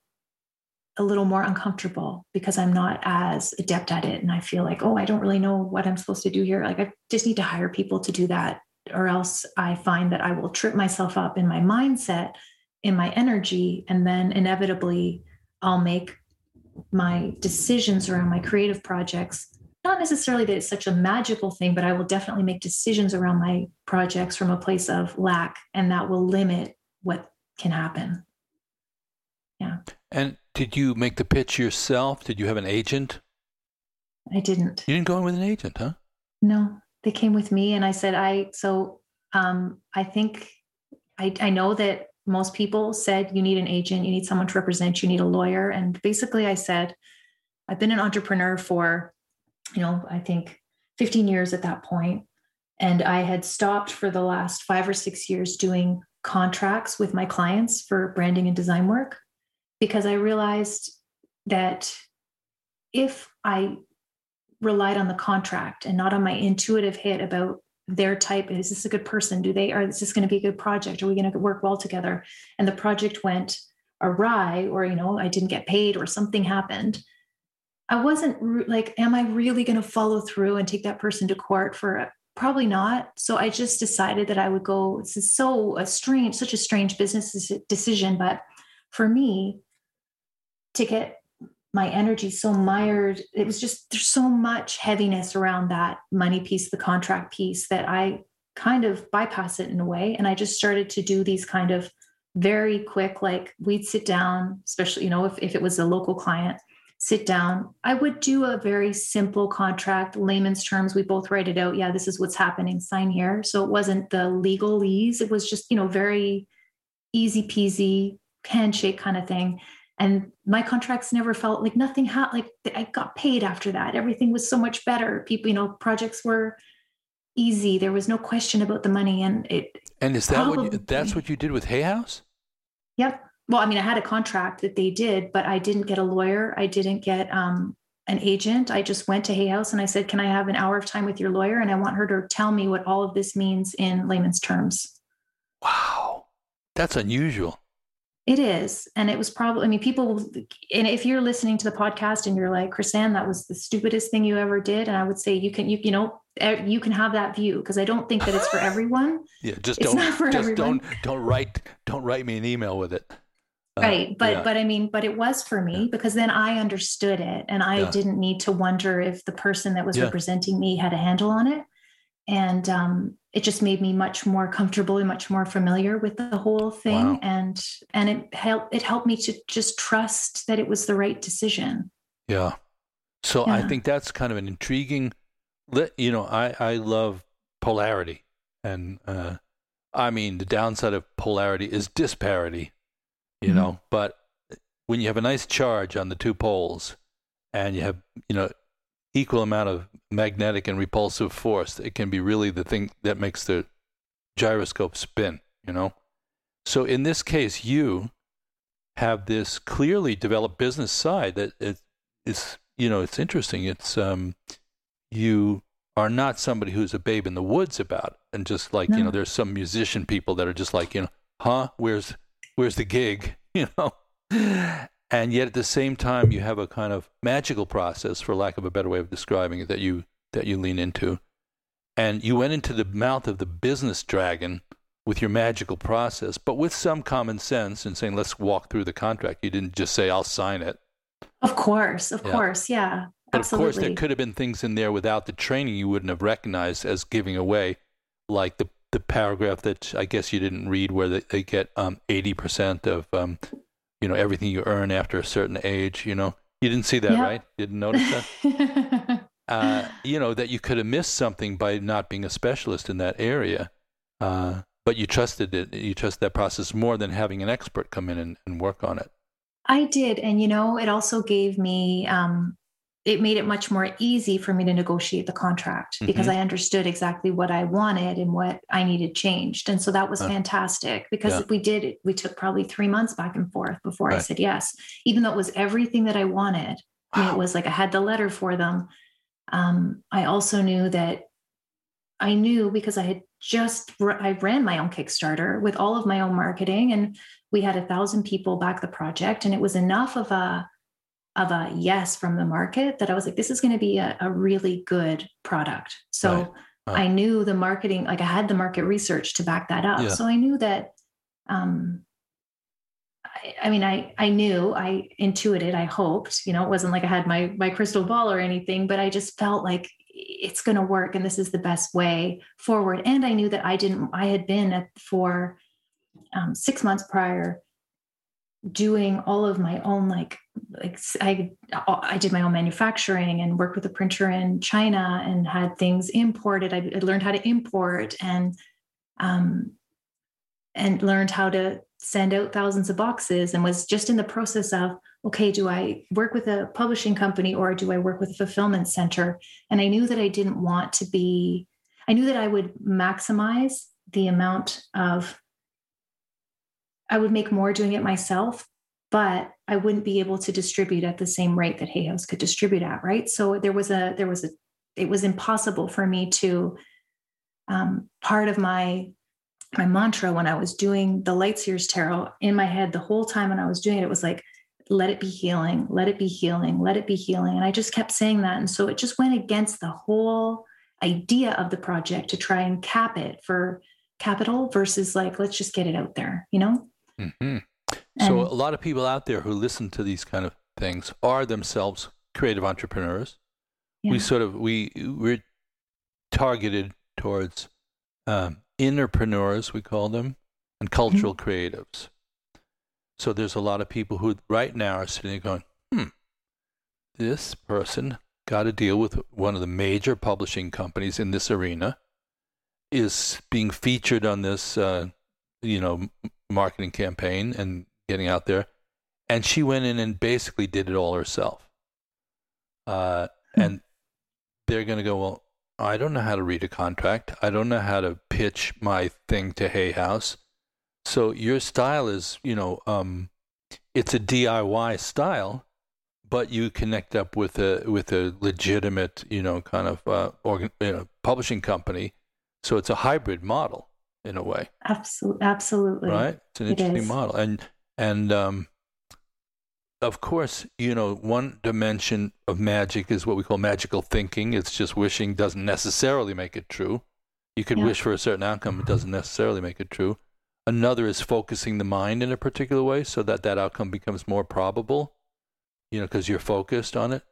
a little more uncomfortable because I'm not as adept at it. And I feel like, oh, I don't really know what I'm supposed to do here. Like, I just need to hire people to do that, or else I find that I will trip myself up in my mindset, in my energy, and then inevitably I'll make my decisions around my creative projects. Not necessarily that it's such a magical thing, but I will definitely make decisions around my projects from a place of lack, and that will limit what can happen. Yeah. And did you make the pitch yourself? Did you have an agent? I didn't. You didn't go in with an agent, huh? No, they came with me, and I said, I so um, I think I, I know that most people said you need an agent, you need someone to represent, you need a lawyer, and basically I said, I've been an entrepreneur for, you know, I think 15 years at that point, and I had stopped for the last five or six years doing contracts with my clients for branding and design work because I realized that if I relied on the contract and not on my intuitive hit about their type is this a good person? Do they are is this going to be a good project? Are we going to work well together? And the project went awry or you know i didn't get paid or something happened. I wasn't like am i really going to follow through and take that person to court for probably not so i just decided that i would go this is so a strange such a strange business decision but for me to get my energy so mired it was just there's so much heaviness around that money piece the contract piece that i kind of bypass it in a way. And I just started to do these kind of very quick, like we'd sit down, especially, you know, if, if it was a local client, sit down. I would do a very simple contract, layman's terms. We both write it out. Yeah, this is what's happening, sign here. So it wasn't the legalese. It was just, you know, very easy peasy handshake kind of thing. And my contracts never felt like nothing had like I got paid after that. Everything was so much better. People, you know, projects were easy. There was no question about the money. And it And is that probably, what you, that's what you did with Hay House? Yep well, I mean, I had a contract that they did, but I didn't get a lawyer. I didn't get um, an agent. I just went to Hay House and I said, Can I have an hour of time with your lawyer? And I want her to tell me what all of this means in layman's terms. Wow. That's unusual. It is. And it was probably, I mean, people, and if you're listening to the podcast and you're like, Chris-Anne, that was the stupidest thing you ever did. And I would say, you can, you, you know, you can have that view because I don't think that it's for everyone. yeah. Just it's don't, just everyone. don't, don't write, don't write me an email with it. Uh, right but yeah. but i mean but it was for me yeah. because then i understood it and i yeah. didn't need to wonder if the person that was representing me had a handle on it and um, it just made me much more comfortable and much more familiar with the whole thing wow. and and it helped it helped me to just trust that it was the right decision yeah so i think that's kind of an intriguing you know i i love polarity and uh i mean the downside of polarity is disparity you mm-hmm. know. But when you have a nice charge on the two poles, and you have you know equal amount of magnetic and repulsive force, it can be really the thing that makes the gyroscope spin. You know. So in this case, you have this clearly developed business side that it, it's you know it's interesting. It's um you are not somebody who's a babe in the woods about it. and just like no. you know there's some musician people that are just like you know huh where's where's the gig, you know? And yet at the same time, you have a kind of magical process, for lack of a better way of describing it, that you that you lean into. And you went into the mouth of the business dragon with your magical process, but with some common sense and saying, let's walk through the contract. You didn't just say, I'll sign it. Of course, of yeah. course, yeah. But absolutely. of course, there could have been things in there without the training you wouldn't have recognized as giving away, like the the paragraph that I guess you didn't read, where they, they get um, eighty percent of um, you know everything you earn after a certain age. You know, you didn't see that, yep. right? You didn't notice that. uh, you know that you could have missed something by not being a specialist in that area, uh, but you trusted it. You trust that process more than having an expert come in and, and work on it. I did, and you know, it also gave me um, it made it much more easy for me to negotiate the contract mm-hmm. because I understood exactly what I wanted and what I needed changed. And so that was uh, fantastic because yeah. we did we took probably three months back and forth before right. I said yes, even though it was everything that I wanted. Wow. I mean, it was like I had the letter for them. Um, I also knew that I knew because I had just I ran my own Kickstarter with all of my own marketing, and we had a thousand people back the project, and it was enough of a of a yes from the market that I was like, this is going to be a, a, really good product. So right. Right. I knew the marketing, like I had the market research to back that up. Yeah. So I knew that, um, I, I, mean, I, I knew, I intuited, I hoped, you know, it wasn't like I had my, my crystal ball or anything, but I just felt like it's going to work and this is the best way forward. And I knew that I didn't, I had been at, for um, six months prior doing all of my own like like I I did my own manufacturing and worked with a printer in China and had things imported. I, I learned how to import and um, and learned how to send out thousands of boxes and was just in the process of okay, do I work with a publishing company or do I work with a fulfillment center? And I knew that I didn't want to be. I knew that I would maximize the amount of I would make more doing it myself, but I wouldn't be able to distribute at the same rate that Hay House could distribute at, right? So there was a there was a it was impossible for me to um, part of my my mantra when I was doing the light Lightseers tarot in my head the whole time when I was doing it, it was like, let it be healing, let it be healing, let it be healing. And I just kept saying that. And so it just went against the whole idea of the project to try and cap it for capital versus like, let's just get it out there, you know? Mm-hmm. So a lot of people out there who listen to these kind of things are themselves creative entrepreneurs. Yeah. We sort of we we're targeted towards um, entrepreneurs, we call them, and cultural mm-hmm. creatives. So there's a lot of people who right now are sitting there going, hmm, this person got to deal with one of the major publishing companies in this arena, is being featured on this, uh, you know, marketing campaign and getting out there. And she went in and basically did it all herself. Uh, hmm. and they're going to go, well, I don't know how to read a contract. I don't know how to pitch my thing to Hay House. So your style is, you know, um, it's a DIY style, but you connect up with a with a legitimate, you know, kind of uh, organ, you know, publishing company. So it's a hybrid model in a way. Absolutely, absolutely. Right, it's an interesting model, and and um, of course, you know, one dimension of magic is what we call magical thinking. It's just wishing doesn't necessarily make it true. You could yeah. wish for a certain outcome, it doesn't necessarily make it true. Another is focusing the mind in a particular way so that that outcome becomes more probable, you know, because you're focused on it.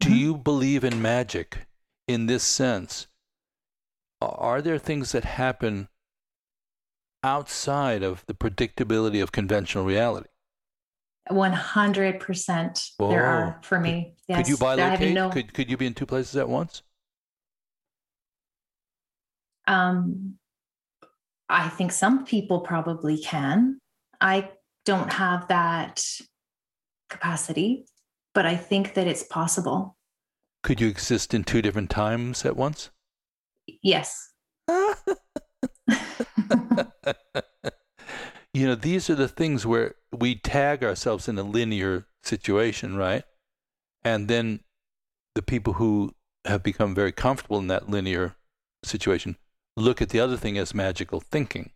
Do mm-hmm. you believe in magic in this sense? Are there things that happen outside of the predictability of conventional reality? 100% there are for me. Yes. Could you bilocate? No... Could, could you be in two places at once? Um, I think some people probably can. I don't have that capacity, but I think that it's possible. Could you exist in two different times at once? Yes. you know, these are the things where we tag ourselves in a linear situation, right? And then the people who have become very comfortable in that linear situation look at the other thing as magical thinking.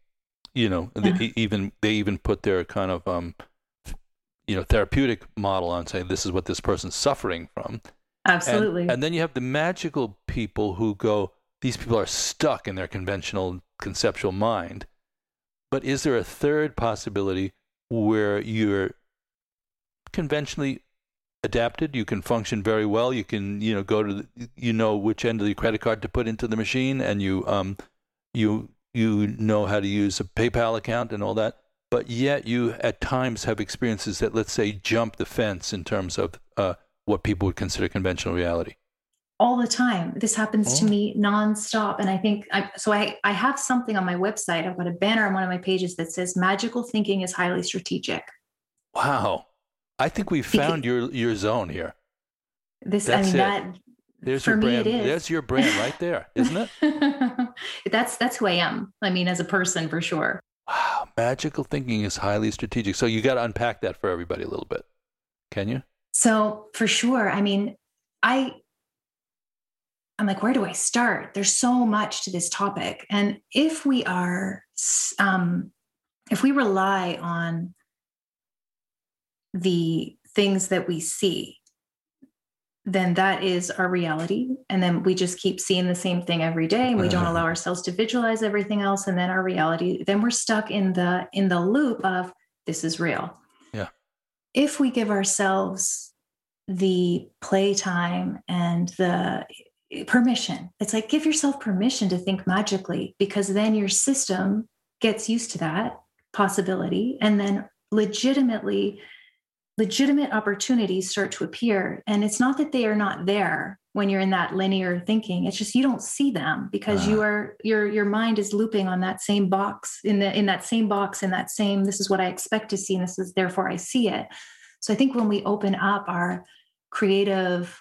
You know, yeah. they even they even put their kind of um, you know therapeutic model on saying this is what this person's suffering from. Absolutely. And, and then you have the magical people who go, these people are stuck in their conventional conceptual mind. But is there a third possibility where you're conventionally adapted. You can function very well. You can, you know, go to, the, you know, which end of the credit card to put into the machine, and you, um, you, you know how to use a PayPal account and all that. But yet, you at times have experiences that, let's say, jump the fence in terms of uh, what people would consider conventional reality. All the time. This happens oh. to me nonstop. And I think I, so. I, I have something on my website. I've got a banner on one of my pages that says magical thinking is highly strategic. Wow. I think we found your your zone here. This that's I mean it. that there's for your me brand. It is. There's your brand right there, isn't it? that's that's who I am. I mean, as a person, for sure. Wow, magical thinking is highly strategic. So you got to unpack that for everybody a little bit. Can you? So for sure. I mean, I I'm like, where do I start? There's so much to this topic, and if we are, um, if we rely on the things that we see, then that is our reality. And then we just keep seeing the same thing every day and we don't allow ourselves to visualize everything else. And then our reality, then we're stuck in the in the loop of this is real. Yeah. If we give ourselves the playtime and the permission, it's like give yourself permission to think magically because then your system gets used to that possibility and then legitimately legitimate opportunities start to appear. And it's not that they are not there when you're in that linear thinking. It's just you don't see them because uh. you are your your mind is looping on that same box in the in that same box in that same this is what i expect to see and this is therefore i see it. So i think when we open up our creative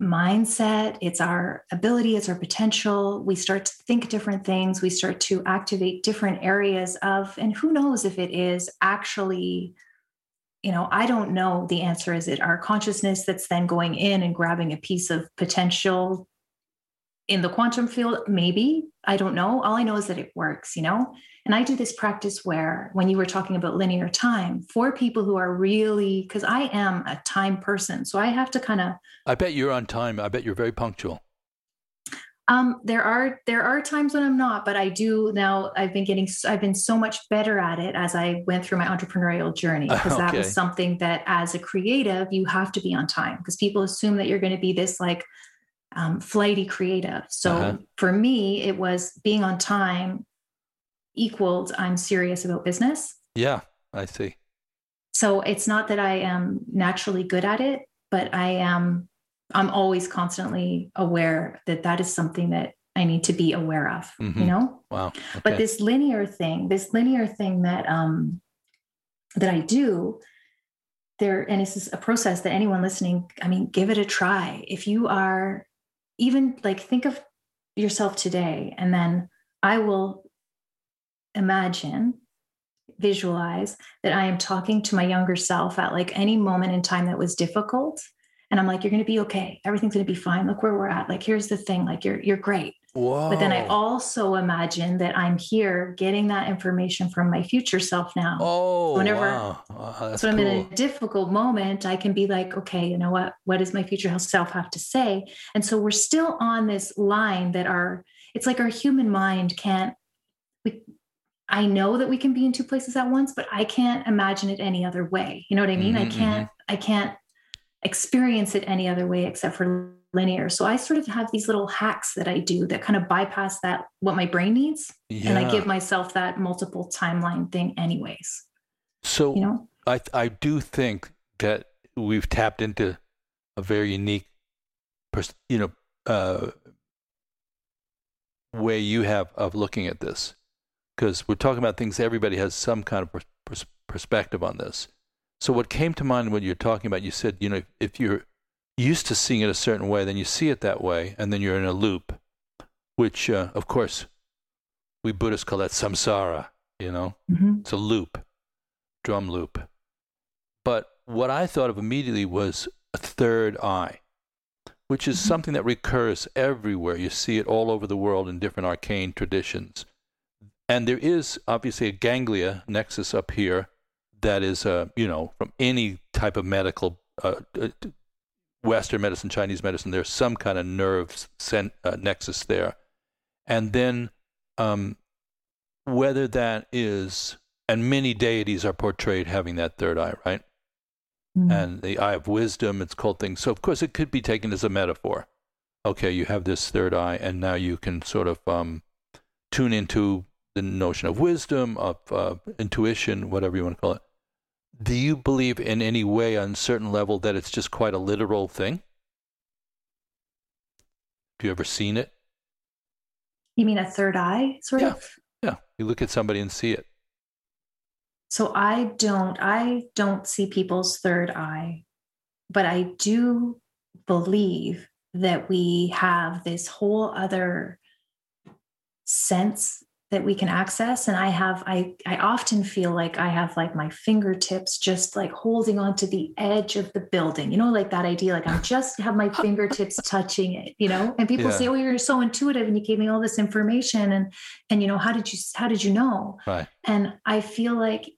mindset it's our ability it's our potential we start to think different things we start to activate different areas of and who knows if it is actually you know, I don't know the answer. Is it our consciousness that's then going in and grabbing a piece of potential in the quantum field? Maybe. I don't know. All I know is that it works, you know? And I do this practice where, when you were talking about linear time, for people who are really, because I am a time person. So I have to kind of. I bet you're on time. I bet you're very punctual. Um, there are there are times when I'm not, but I do now. I've been getting I've been so much better at it as I went through my entrepreneurial journey because okay. that was something that as a creative you have to be on time because people assume that you're going to be this like um, flighty creative. So Uh-huh. for me, it was being on time equaled I'm serious about business. Yeah, I see. So it's not that I am naturally good at it, but I am, I'm always constantly aware that that is something that I need to be aware of, Mhm. you know? Wow. But this linear thing, this linear thing that, um, that I do, there, and this is a process that anyone listening, I mean, give it a try. If you are even like, think of yourself today, and then I will imagine visualize that I am talking to my younger self at like any moment in time that was difficult. And I'm like, you're going to be okay. Everything's going to be fine. Look where we're at. Like, here's the thing. Like, you're you're great. Whoa. But then I also imagine that I'm here getting that information from my future self now. Oh, whenever- wow. Wow, so I'm in a difficult moment. I can be like, okay, you know what? What does my future self have to say? And so we're still on this line that our it's like our human mind can't. We, I know that we can be in two places at once, but I can't imagine it any other way. You know what I mean? I Mhm, can't. I can't experience it any other way except for linear. So I sort of have these little hacks that I do that kind of bypass that what my brain needs, and I give myself that multiple timeline thing, anyways. so You know? I I do think that we've tapped into a very unique, pers- you know, uh, way you have of looking at this, because we're talking about things. Everybody has some kind of pers- pers- perspective on this. So what came to mind when you're talking about, you said, you know, if you're used to seeing it a certain way, then you see it that way, and then you're in a loop, which, uh, of course, we Buddhists call that samsara. You know, Mhm. it's a loop, drum loop. But what I thought of immediately was a third eye, which is Mhm. something that recurs everywhere. You see it all over the world in different arcane traditions. And there is obviously a ganglia nexus up here that is, uh, you know, from any type of medical, uh, uh, Western medicine, Chinese medicine, there's some kind of nerve sen- uh, nexus there. And then um, whether that is, and many deities are portrayed having that third eye, right? Mhm. and the eye of wisdom it's called things so of course it could be taken as a metaphor okay you have this third eye and now you can sort of um, tune into the notion of wisdom of uh, intuition whatever you want to call it do you believe in any way on a certain level that it's just quite a literal thing have you ever seen it You mean a third eye, sort Yeah. of? yeah you look at somebody and see it So I don't, I don't see people's third eye, but I do believe that we have this whole other sense that we can access. And I have, I, I often feel like I have like my fingertips just like holding onto the edge of the building, you know, like that idea, like I'm just have my fingertips touching it, you know, and people Yeah. say, Oh, you're so intuitive and you gave me all this information. And, and, you know, how did you, how did you know? right And I feel like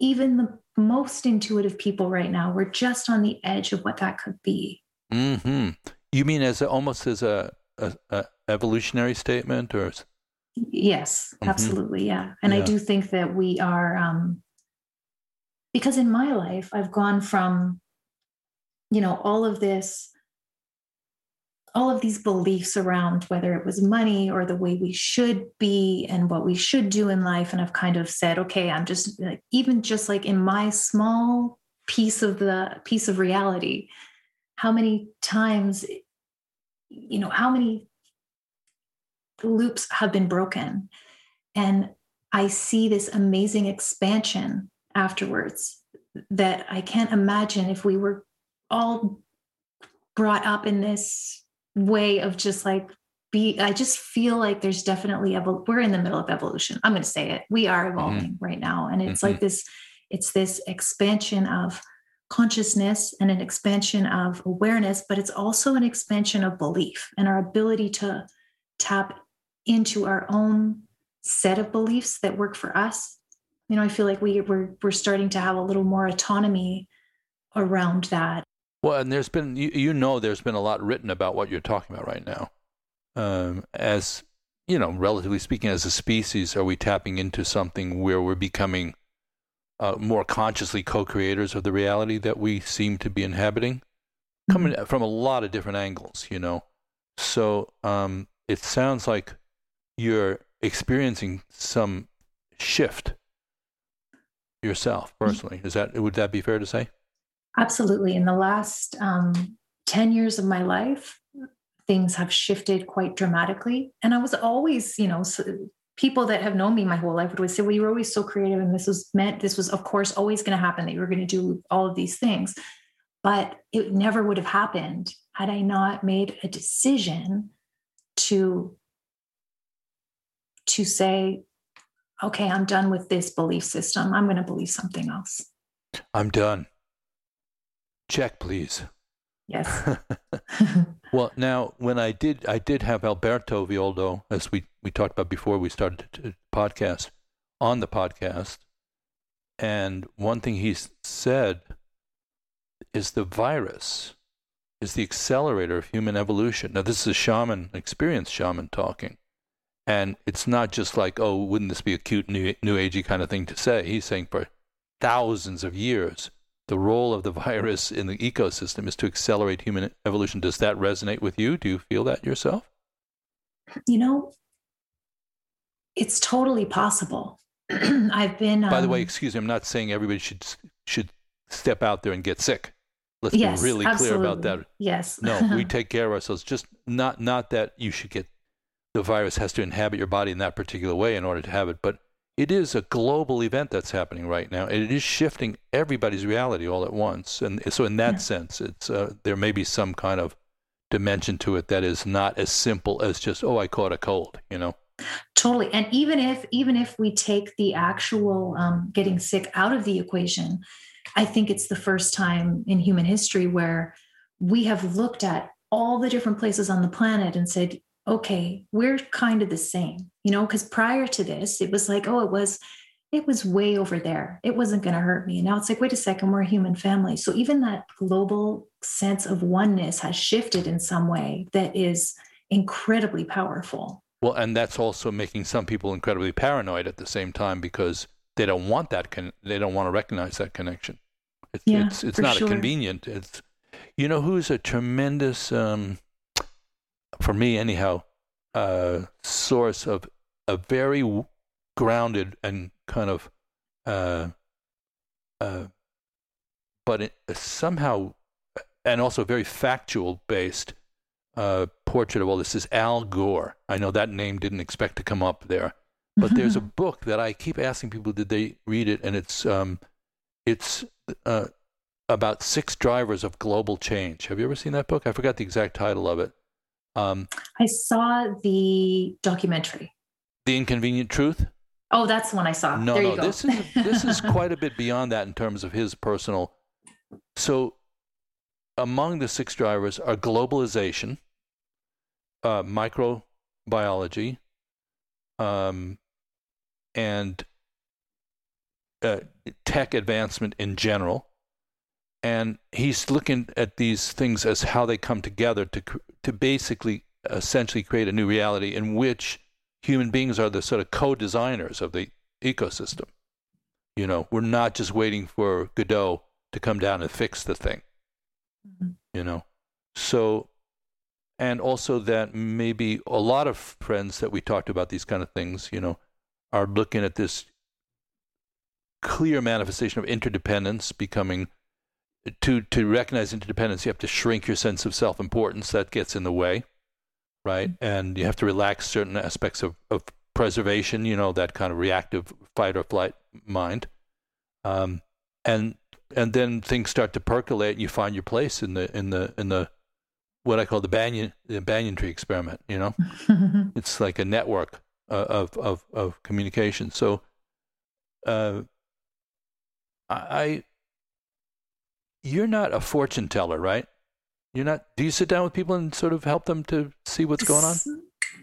even the most intuitive people right now, we're just on the edge of what that could be. hmm you mean as a, almost as a, a, a evolutionary statement or Yes, Mhm. absolutely. Yeah. And I do think that we are, um, because in my life, I've gone from, you know, all of this, all of these beliefs around whether it was money or the way we should be and what we should do in life. And I've kind of said, okay, I'm just like, even just like in my small piece of the piece of reality, how many times, you know, how many loops have been broken. And I see this amazing expansion afterwards that I can't imagine if we were all brought up in this way of just like be I just feel like there's definitely evol- we're in the middle of evolution. I'm going to say it. We are mm-hmm. evolving right now and it's mm-hmm. like this it's this expansion of consciousness and an expansion of awareness, but it's also an expansion of belief and our ability to tap into our own set of beliefs that work for us. You know, I feel like we, we're, we're starting to have a little more autonomy around that. Well, and there's been, you, you know, there's been a lot written about what you're talking about right now. Um, as, you know, relatively speaking, as a species, are we tapping into something where we're becoming uh, more consciously co creators of the reality that we seem to be inhabiting? Coming from a lot of different angles, you know. So um, it sounds like you're experiencing some shift yourself personally. Is that would that be fair to say? Absolutely. In the last um, 10 years of my life, things have shifted quite dramatically. And I was always, you know, so people that have known me my whole life would always say, well, you were always so creative. And this was meant, this was, of course, always going to happen that you were going to do all of these things. But it never would have happened had I not made a decision to to say, okay, I'm done with this belief system. I'm going to believe something else. I'm done. Check, please. Yes. well, now when I did, I did have Alberto Villoldo, as we we talked about before we started the podcast, on the podcast, and one thing he said is the virus is the accelerator of human evolution. Now, this is a shaman, experienced shaman talking. And it's not just like, oh, wouldn't this be a cute new, new agey kind of thing to say? He's saying for thousands of years, the role of the virus in the ecosystem is to accelerate human evolution. Does that resonate with you? Do you feel that yourself? You know, it's totally possible. I've been. By the way, um, excuse me, I'm not saying everybody should should step out there and get sick. Let's yes, be really absolutely. clear about that. Yes. no, we take care of ourselves. Just not not that you should get the virus has to inhabit your body in that particular way in order to have it, but it is a global event that's happening right now. and It is shifting everybody's reality all at once, and so in that yeah. sense, it's uh, there may be some kind of dimension to it that is not as simple as just oh I caught a cold, you know. Totally, and even if even if we take the actual um, getting sick out of the equation, I think it's the first time in human history where we have looked at all the different places on the planet and said, okay, we're kind of the same, you know, because prior to this, it was like, oh, it was, it was way over there. It wasn't going to hurt me. And now it's like, wait a second, we're a human family. So even that global sense of oneness has shifted in some way that is incredibly powerful. Well, and that's also making some people incredibly paranoid at the same time because they don't want that. Con- they don't want to recognize that connection. It's, yeah, it's, it's not sure. convenient. It's, you know, who's a tremendous, um, for me anyhow, uh, source of a very grounded and kind of, uh, uh, but it, somehow, and also very factual based uh, portrait of all this is Al Gore. I know that name didn't expect to come up there, but there's a book that I keep asking people, did they read it? And it's um, it's uh, about six drivers of global change. Have you ever seen that book? I forgot the exact title of it. Um, I saw the documentary. The Inconvenient Truth. Oh, that's the one I saw. No, no, this is this is quite a bit beyond that in terms of his personal. So, among the six drivers are globalization, uh, microbiology, um, and uh, tech advancement in general. And he's looking at these things as how they come together to to basically essentially create a new reality in which human beings are the sort of co-designers of the ecosystem. You know, we're not just waiting for Godot to come down and fix the thing. Mm-hmm. You know, so and also that maybe a lot of friends that we talked about these kind of things, you know, are looking at this clear manifestation of interdependence becoming to to recognize interdependence you have to shrink your sense of self-importance. That gets in the way right? Mm-hmm. and you have to relax certain aspects of, of preservation you know that kind of reactive fight or flight mind. Um, and and then things start to percolate and you find your place in the in the in the what I call the banyan the banyan tree experiment you know? It's like a network uh, of of of communication. So uh, I, you're not a fortune teller, right? You're not. Do you sit down with people and sort of help them to see what's going on?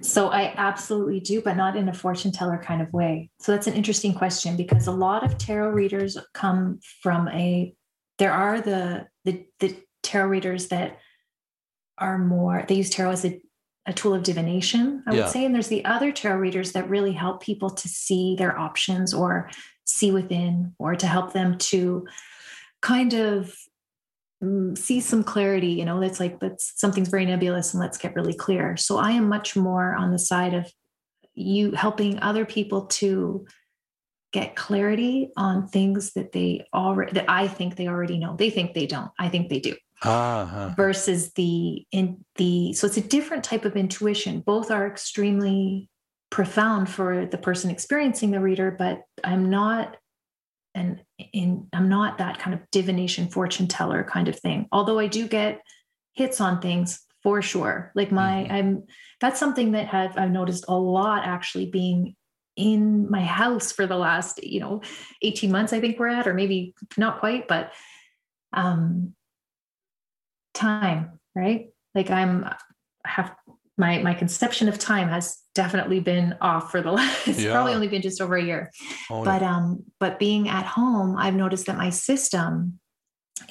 So I absolutely do, but not in a fortune teller kind of way. So that's an interesting question because a lot of tarot readers come from a. There are the the, the tarot readers that are more. They use tarot as a a tool of divination, I yeah. would say. And there's the other tarot readers that really help people to see their options or see within or to help them to kind of see some clarity you know that's like that's something's very nebulous and let's get really clear. So i am much more on the side of you helping other people to get clarity on things that they already that i think they already know. They think they don't. I think they do. Uh-huh. versus the in the so it's a different type of intuition. Both are extremely profound for the person experiencing the reader but i'm not and in i'm not that kind of divination fortune teller kind of thing. Although i do get hits on things for sure. Like my mm-hmm. i'm that's something that have i've noticed a lot actually being in my house for the last you know 18 months i think we're at or maybe not quite but um time right? Like i'm have my my conception of time has definitely been off for the last it's yeah. probably only been just over a year. Oh, but um but being at home i've noticed that my system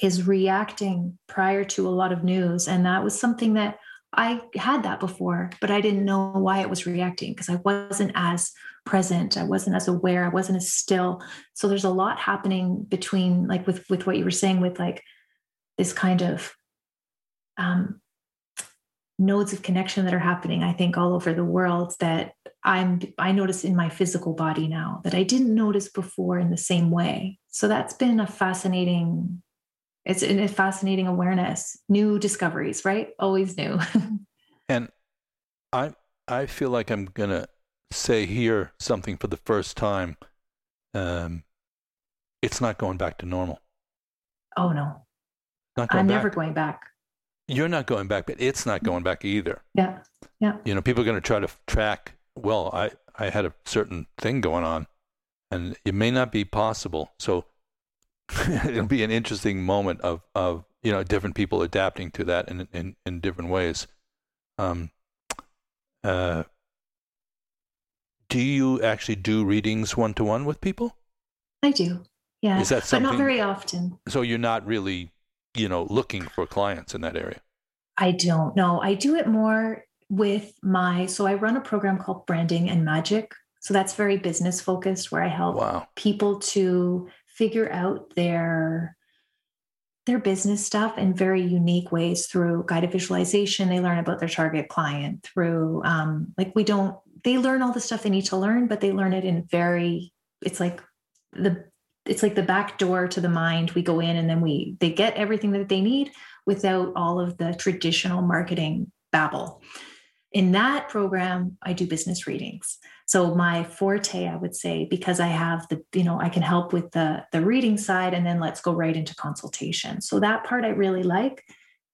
is reacting prior to a lot of news. And that was something that i had that before but i didn't know why it was reacting because i wasn't as present. I wasn't as aware. I wasn't as still. So there's a lot happening between like with with what you were saying with like this kind of um nodes of connection that are happening i think all over the world that i'm i notice in my physical body now that i didn't notice before in the same way. So that's been a fascinating it's a fascinating awareness. New discoveries right? Always new. And i i feel like i'm gonna say here something for the first time. Um it's not going back to normal. Oh no. I'm back. never going back you're not going back, but it's not going back either. Yeah. Yeah. You know, people are going to try to track, well, I, I had a certain thing going on and it may not be possible. So it'll be an interesting moment of, of, you know, different people adapting to that in, in, in different ways. Um, uh, do you actually do readings one to one with people? I do. Yeah. Is that something? But not very often. So you're not really you know, looking for clients in that area? I don't know. I do it more with my, so I run a program called Branding and Magic. So that's very business focused where I help wow. people to figure out their their business stuff in very unique ways through guided visualization. They learn about their target client through um, like we don't they learn all the stuff they need to learn, but they learn it in very it's like the it's like the back door to the mind. We go in and then we they get everything that they need without all of the traditional marketing babble. In that program i do business readings. So my forte i would say because i have the you know i can help with the the reading side and then let's go right into consultation. So that part i really like.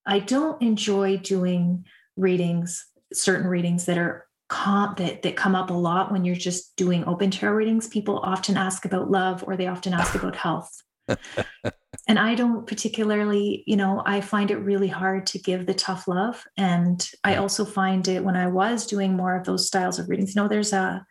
I don't enjoy doing readings certain readings that are comp that, that come up a lot when you're just doing open tarot readings. People often ask about love or they often ask about health. and I don't particularly, you know, I find it really hard to give the tough love. And I also find it when I was doing more of those styles of readings, you know, there's a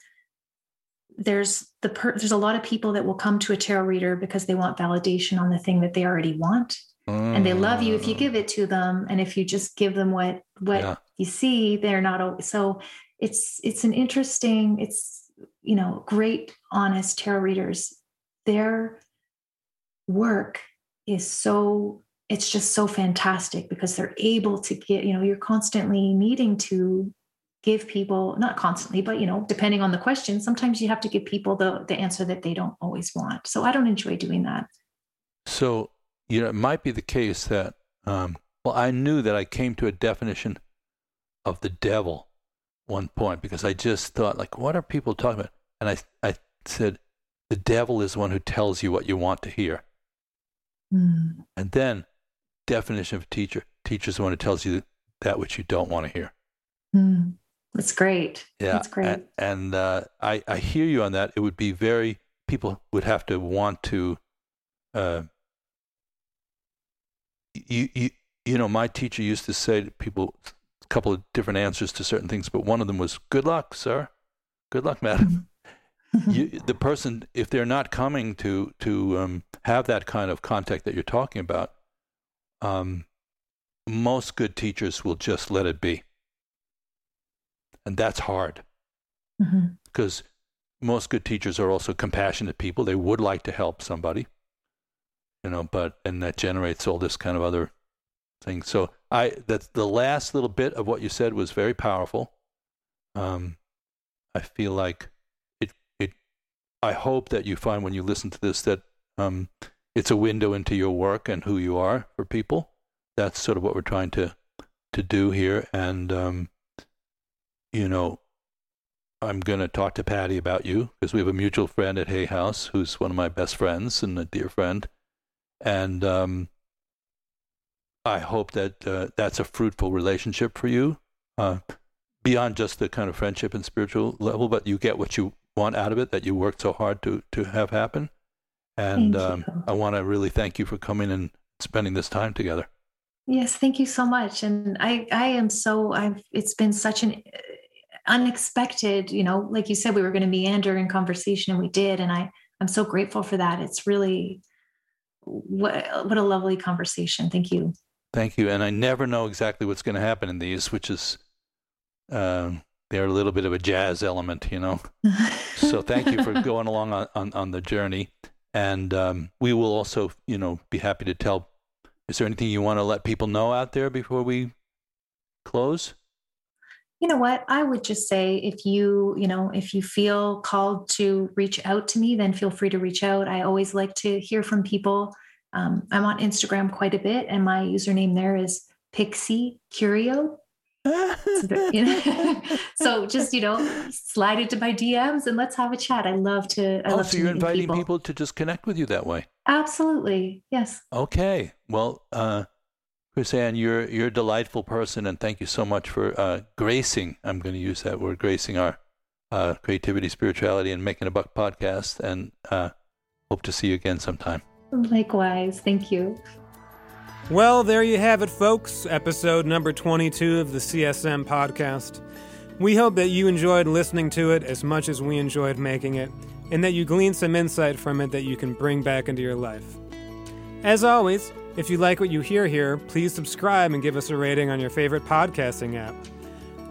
there's the per, there's a lot of people that will come to a tarot reader because they want validation on the thing that they already want. Mm. And they love you if you mm. give it to them. And if you just give them what what yeah. you see, they're not so it's it's an interesting it's you know great honest tarot readers. Their work is so it's just so fantastic because they're able to get you know you're constantly needing to give people not constantly but you know depending on the question sometimes you have to give people the the answer that they don't always want. So i don't enjoy doing that. So you know it might be the case that um, well i knew that i came to a definition of the devil one point because I just thought, like, what are people talking about? And I, I said, the devil is one who tells you what you want to hear. Mm. And then, definition of teacher teacher is the one who tells you that which you don't want to hear. Mm. That's great. Yeah. That's great. And, and uh, I, I hear you on that. It would be very, people would have to want to, uh, you, you, you know, my teacher used to say to people, a couple of different answers to certain things, but one of them was "Good luck, sir. Good luck, madam." you, the person, if they're not coming to to um, have that kind of contact that you're talking about, um, most good teachers will just let it be, and that's hard because mm-hmm. most good teachers are also compassionate people. They would like to help somebody, you know, but and that generates all this kind of other things. So I that's the last little bit of what you said was very powerful. Um, I feel like it it. I hope that you find when you listen to this that um, it's a window into your work and who you are for people. That's sort of what we're trying to to do here, and um, you know, I'm going to talk to Patty about you because we have a mutual friend at Hay House who's one of my best friends and a dear friend. And um, I hope that uh, that's a fruitful relationship for you uh, beyond just the kind of friendship and spiritual level, but you get what you want out of it that you worked so hard to, to have happen. And um, I want to really thank you for coming and spending this time together. Yes, thank you so much. And I, I am so, I've, it's been such an unexpected, you know, like you said, we were going to meander in conversation and we did. And I, I'm so grateful for that. It's really what, what a lovely conversation. Thank you. Thank you. And I never know exactly what's going to happen in these, which is, uh, they're a little bit of a jazz element, you know. so thank you for going along on, on, on the journey. And um, we will also, you know, be happy to tell. Is there anything you want to let people know out there before we close? you know what i would just say if you you know if you feel called to reach out to me then feel free to reach out i always like to hear from people um, i'm on instagram quite a bit and my username there is pixie curio so just you know slide into my dms and let's have a chat i love to I oh love so you're inviting people. people to just connect with you that way absolutely yes okay well uh Chris-Anne, you're you're a delightful person, and thank you so much for uh, gracing. I'm going to use that word, gracing our uh, creativity, spirituality, and making a buck podcast. And uh, hope to see you again sometime. Likewise, thank you. Well, there you have it, folks. Episode number 22 of the CSM podcast. We hope that you enjoyed listening to it as much as we enjoyed making it, and that you gleaned some insight from it that you can bring back into your life. As always, if you like what you hear here, please subscribe and give us a rating on your favorite podcasting app.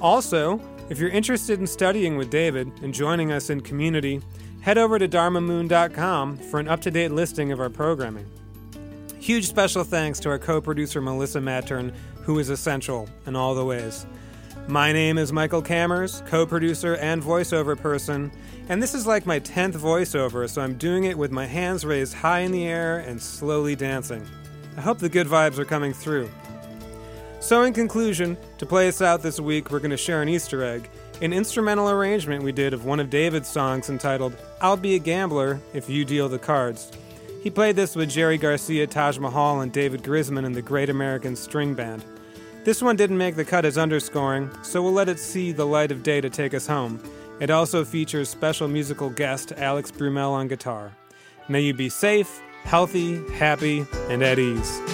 Also, if you're interested in studying with David and joining us in community, head over to dharmamoon.com for an up to date listing of our programming. Huge special thanks to our co producer Melissa Mattern, who is essential in all the ways. My name is Michael Cammers, co producer and voiceover person, and this is like my 10th voiceover, so I'm doing it with my hands raised high in the air and slowly dancing. I hope the good vibes are coming through. So, in conclusion, to play us out this week, we're going to share an Easter egg, an instrumental arrangement we did of one of David's songs entitled I'll Be a Gambler If You Deal the Cards. He played this with Jerry Garcia, Taj Mahal, and David Grisman in the Great American String Band. This one didn't make the cut as underscoring, so we'll let it see the light of day to take us home. It also features special musical guest Alex Brumel on guitar. May you be safe, healthy, happy, and at ease.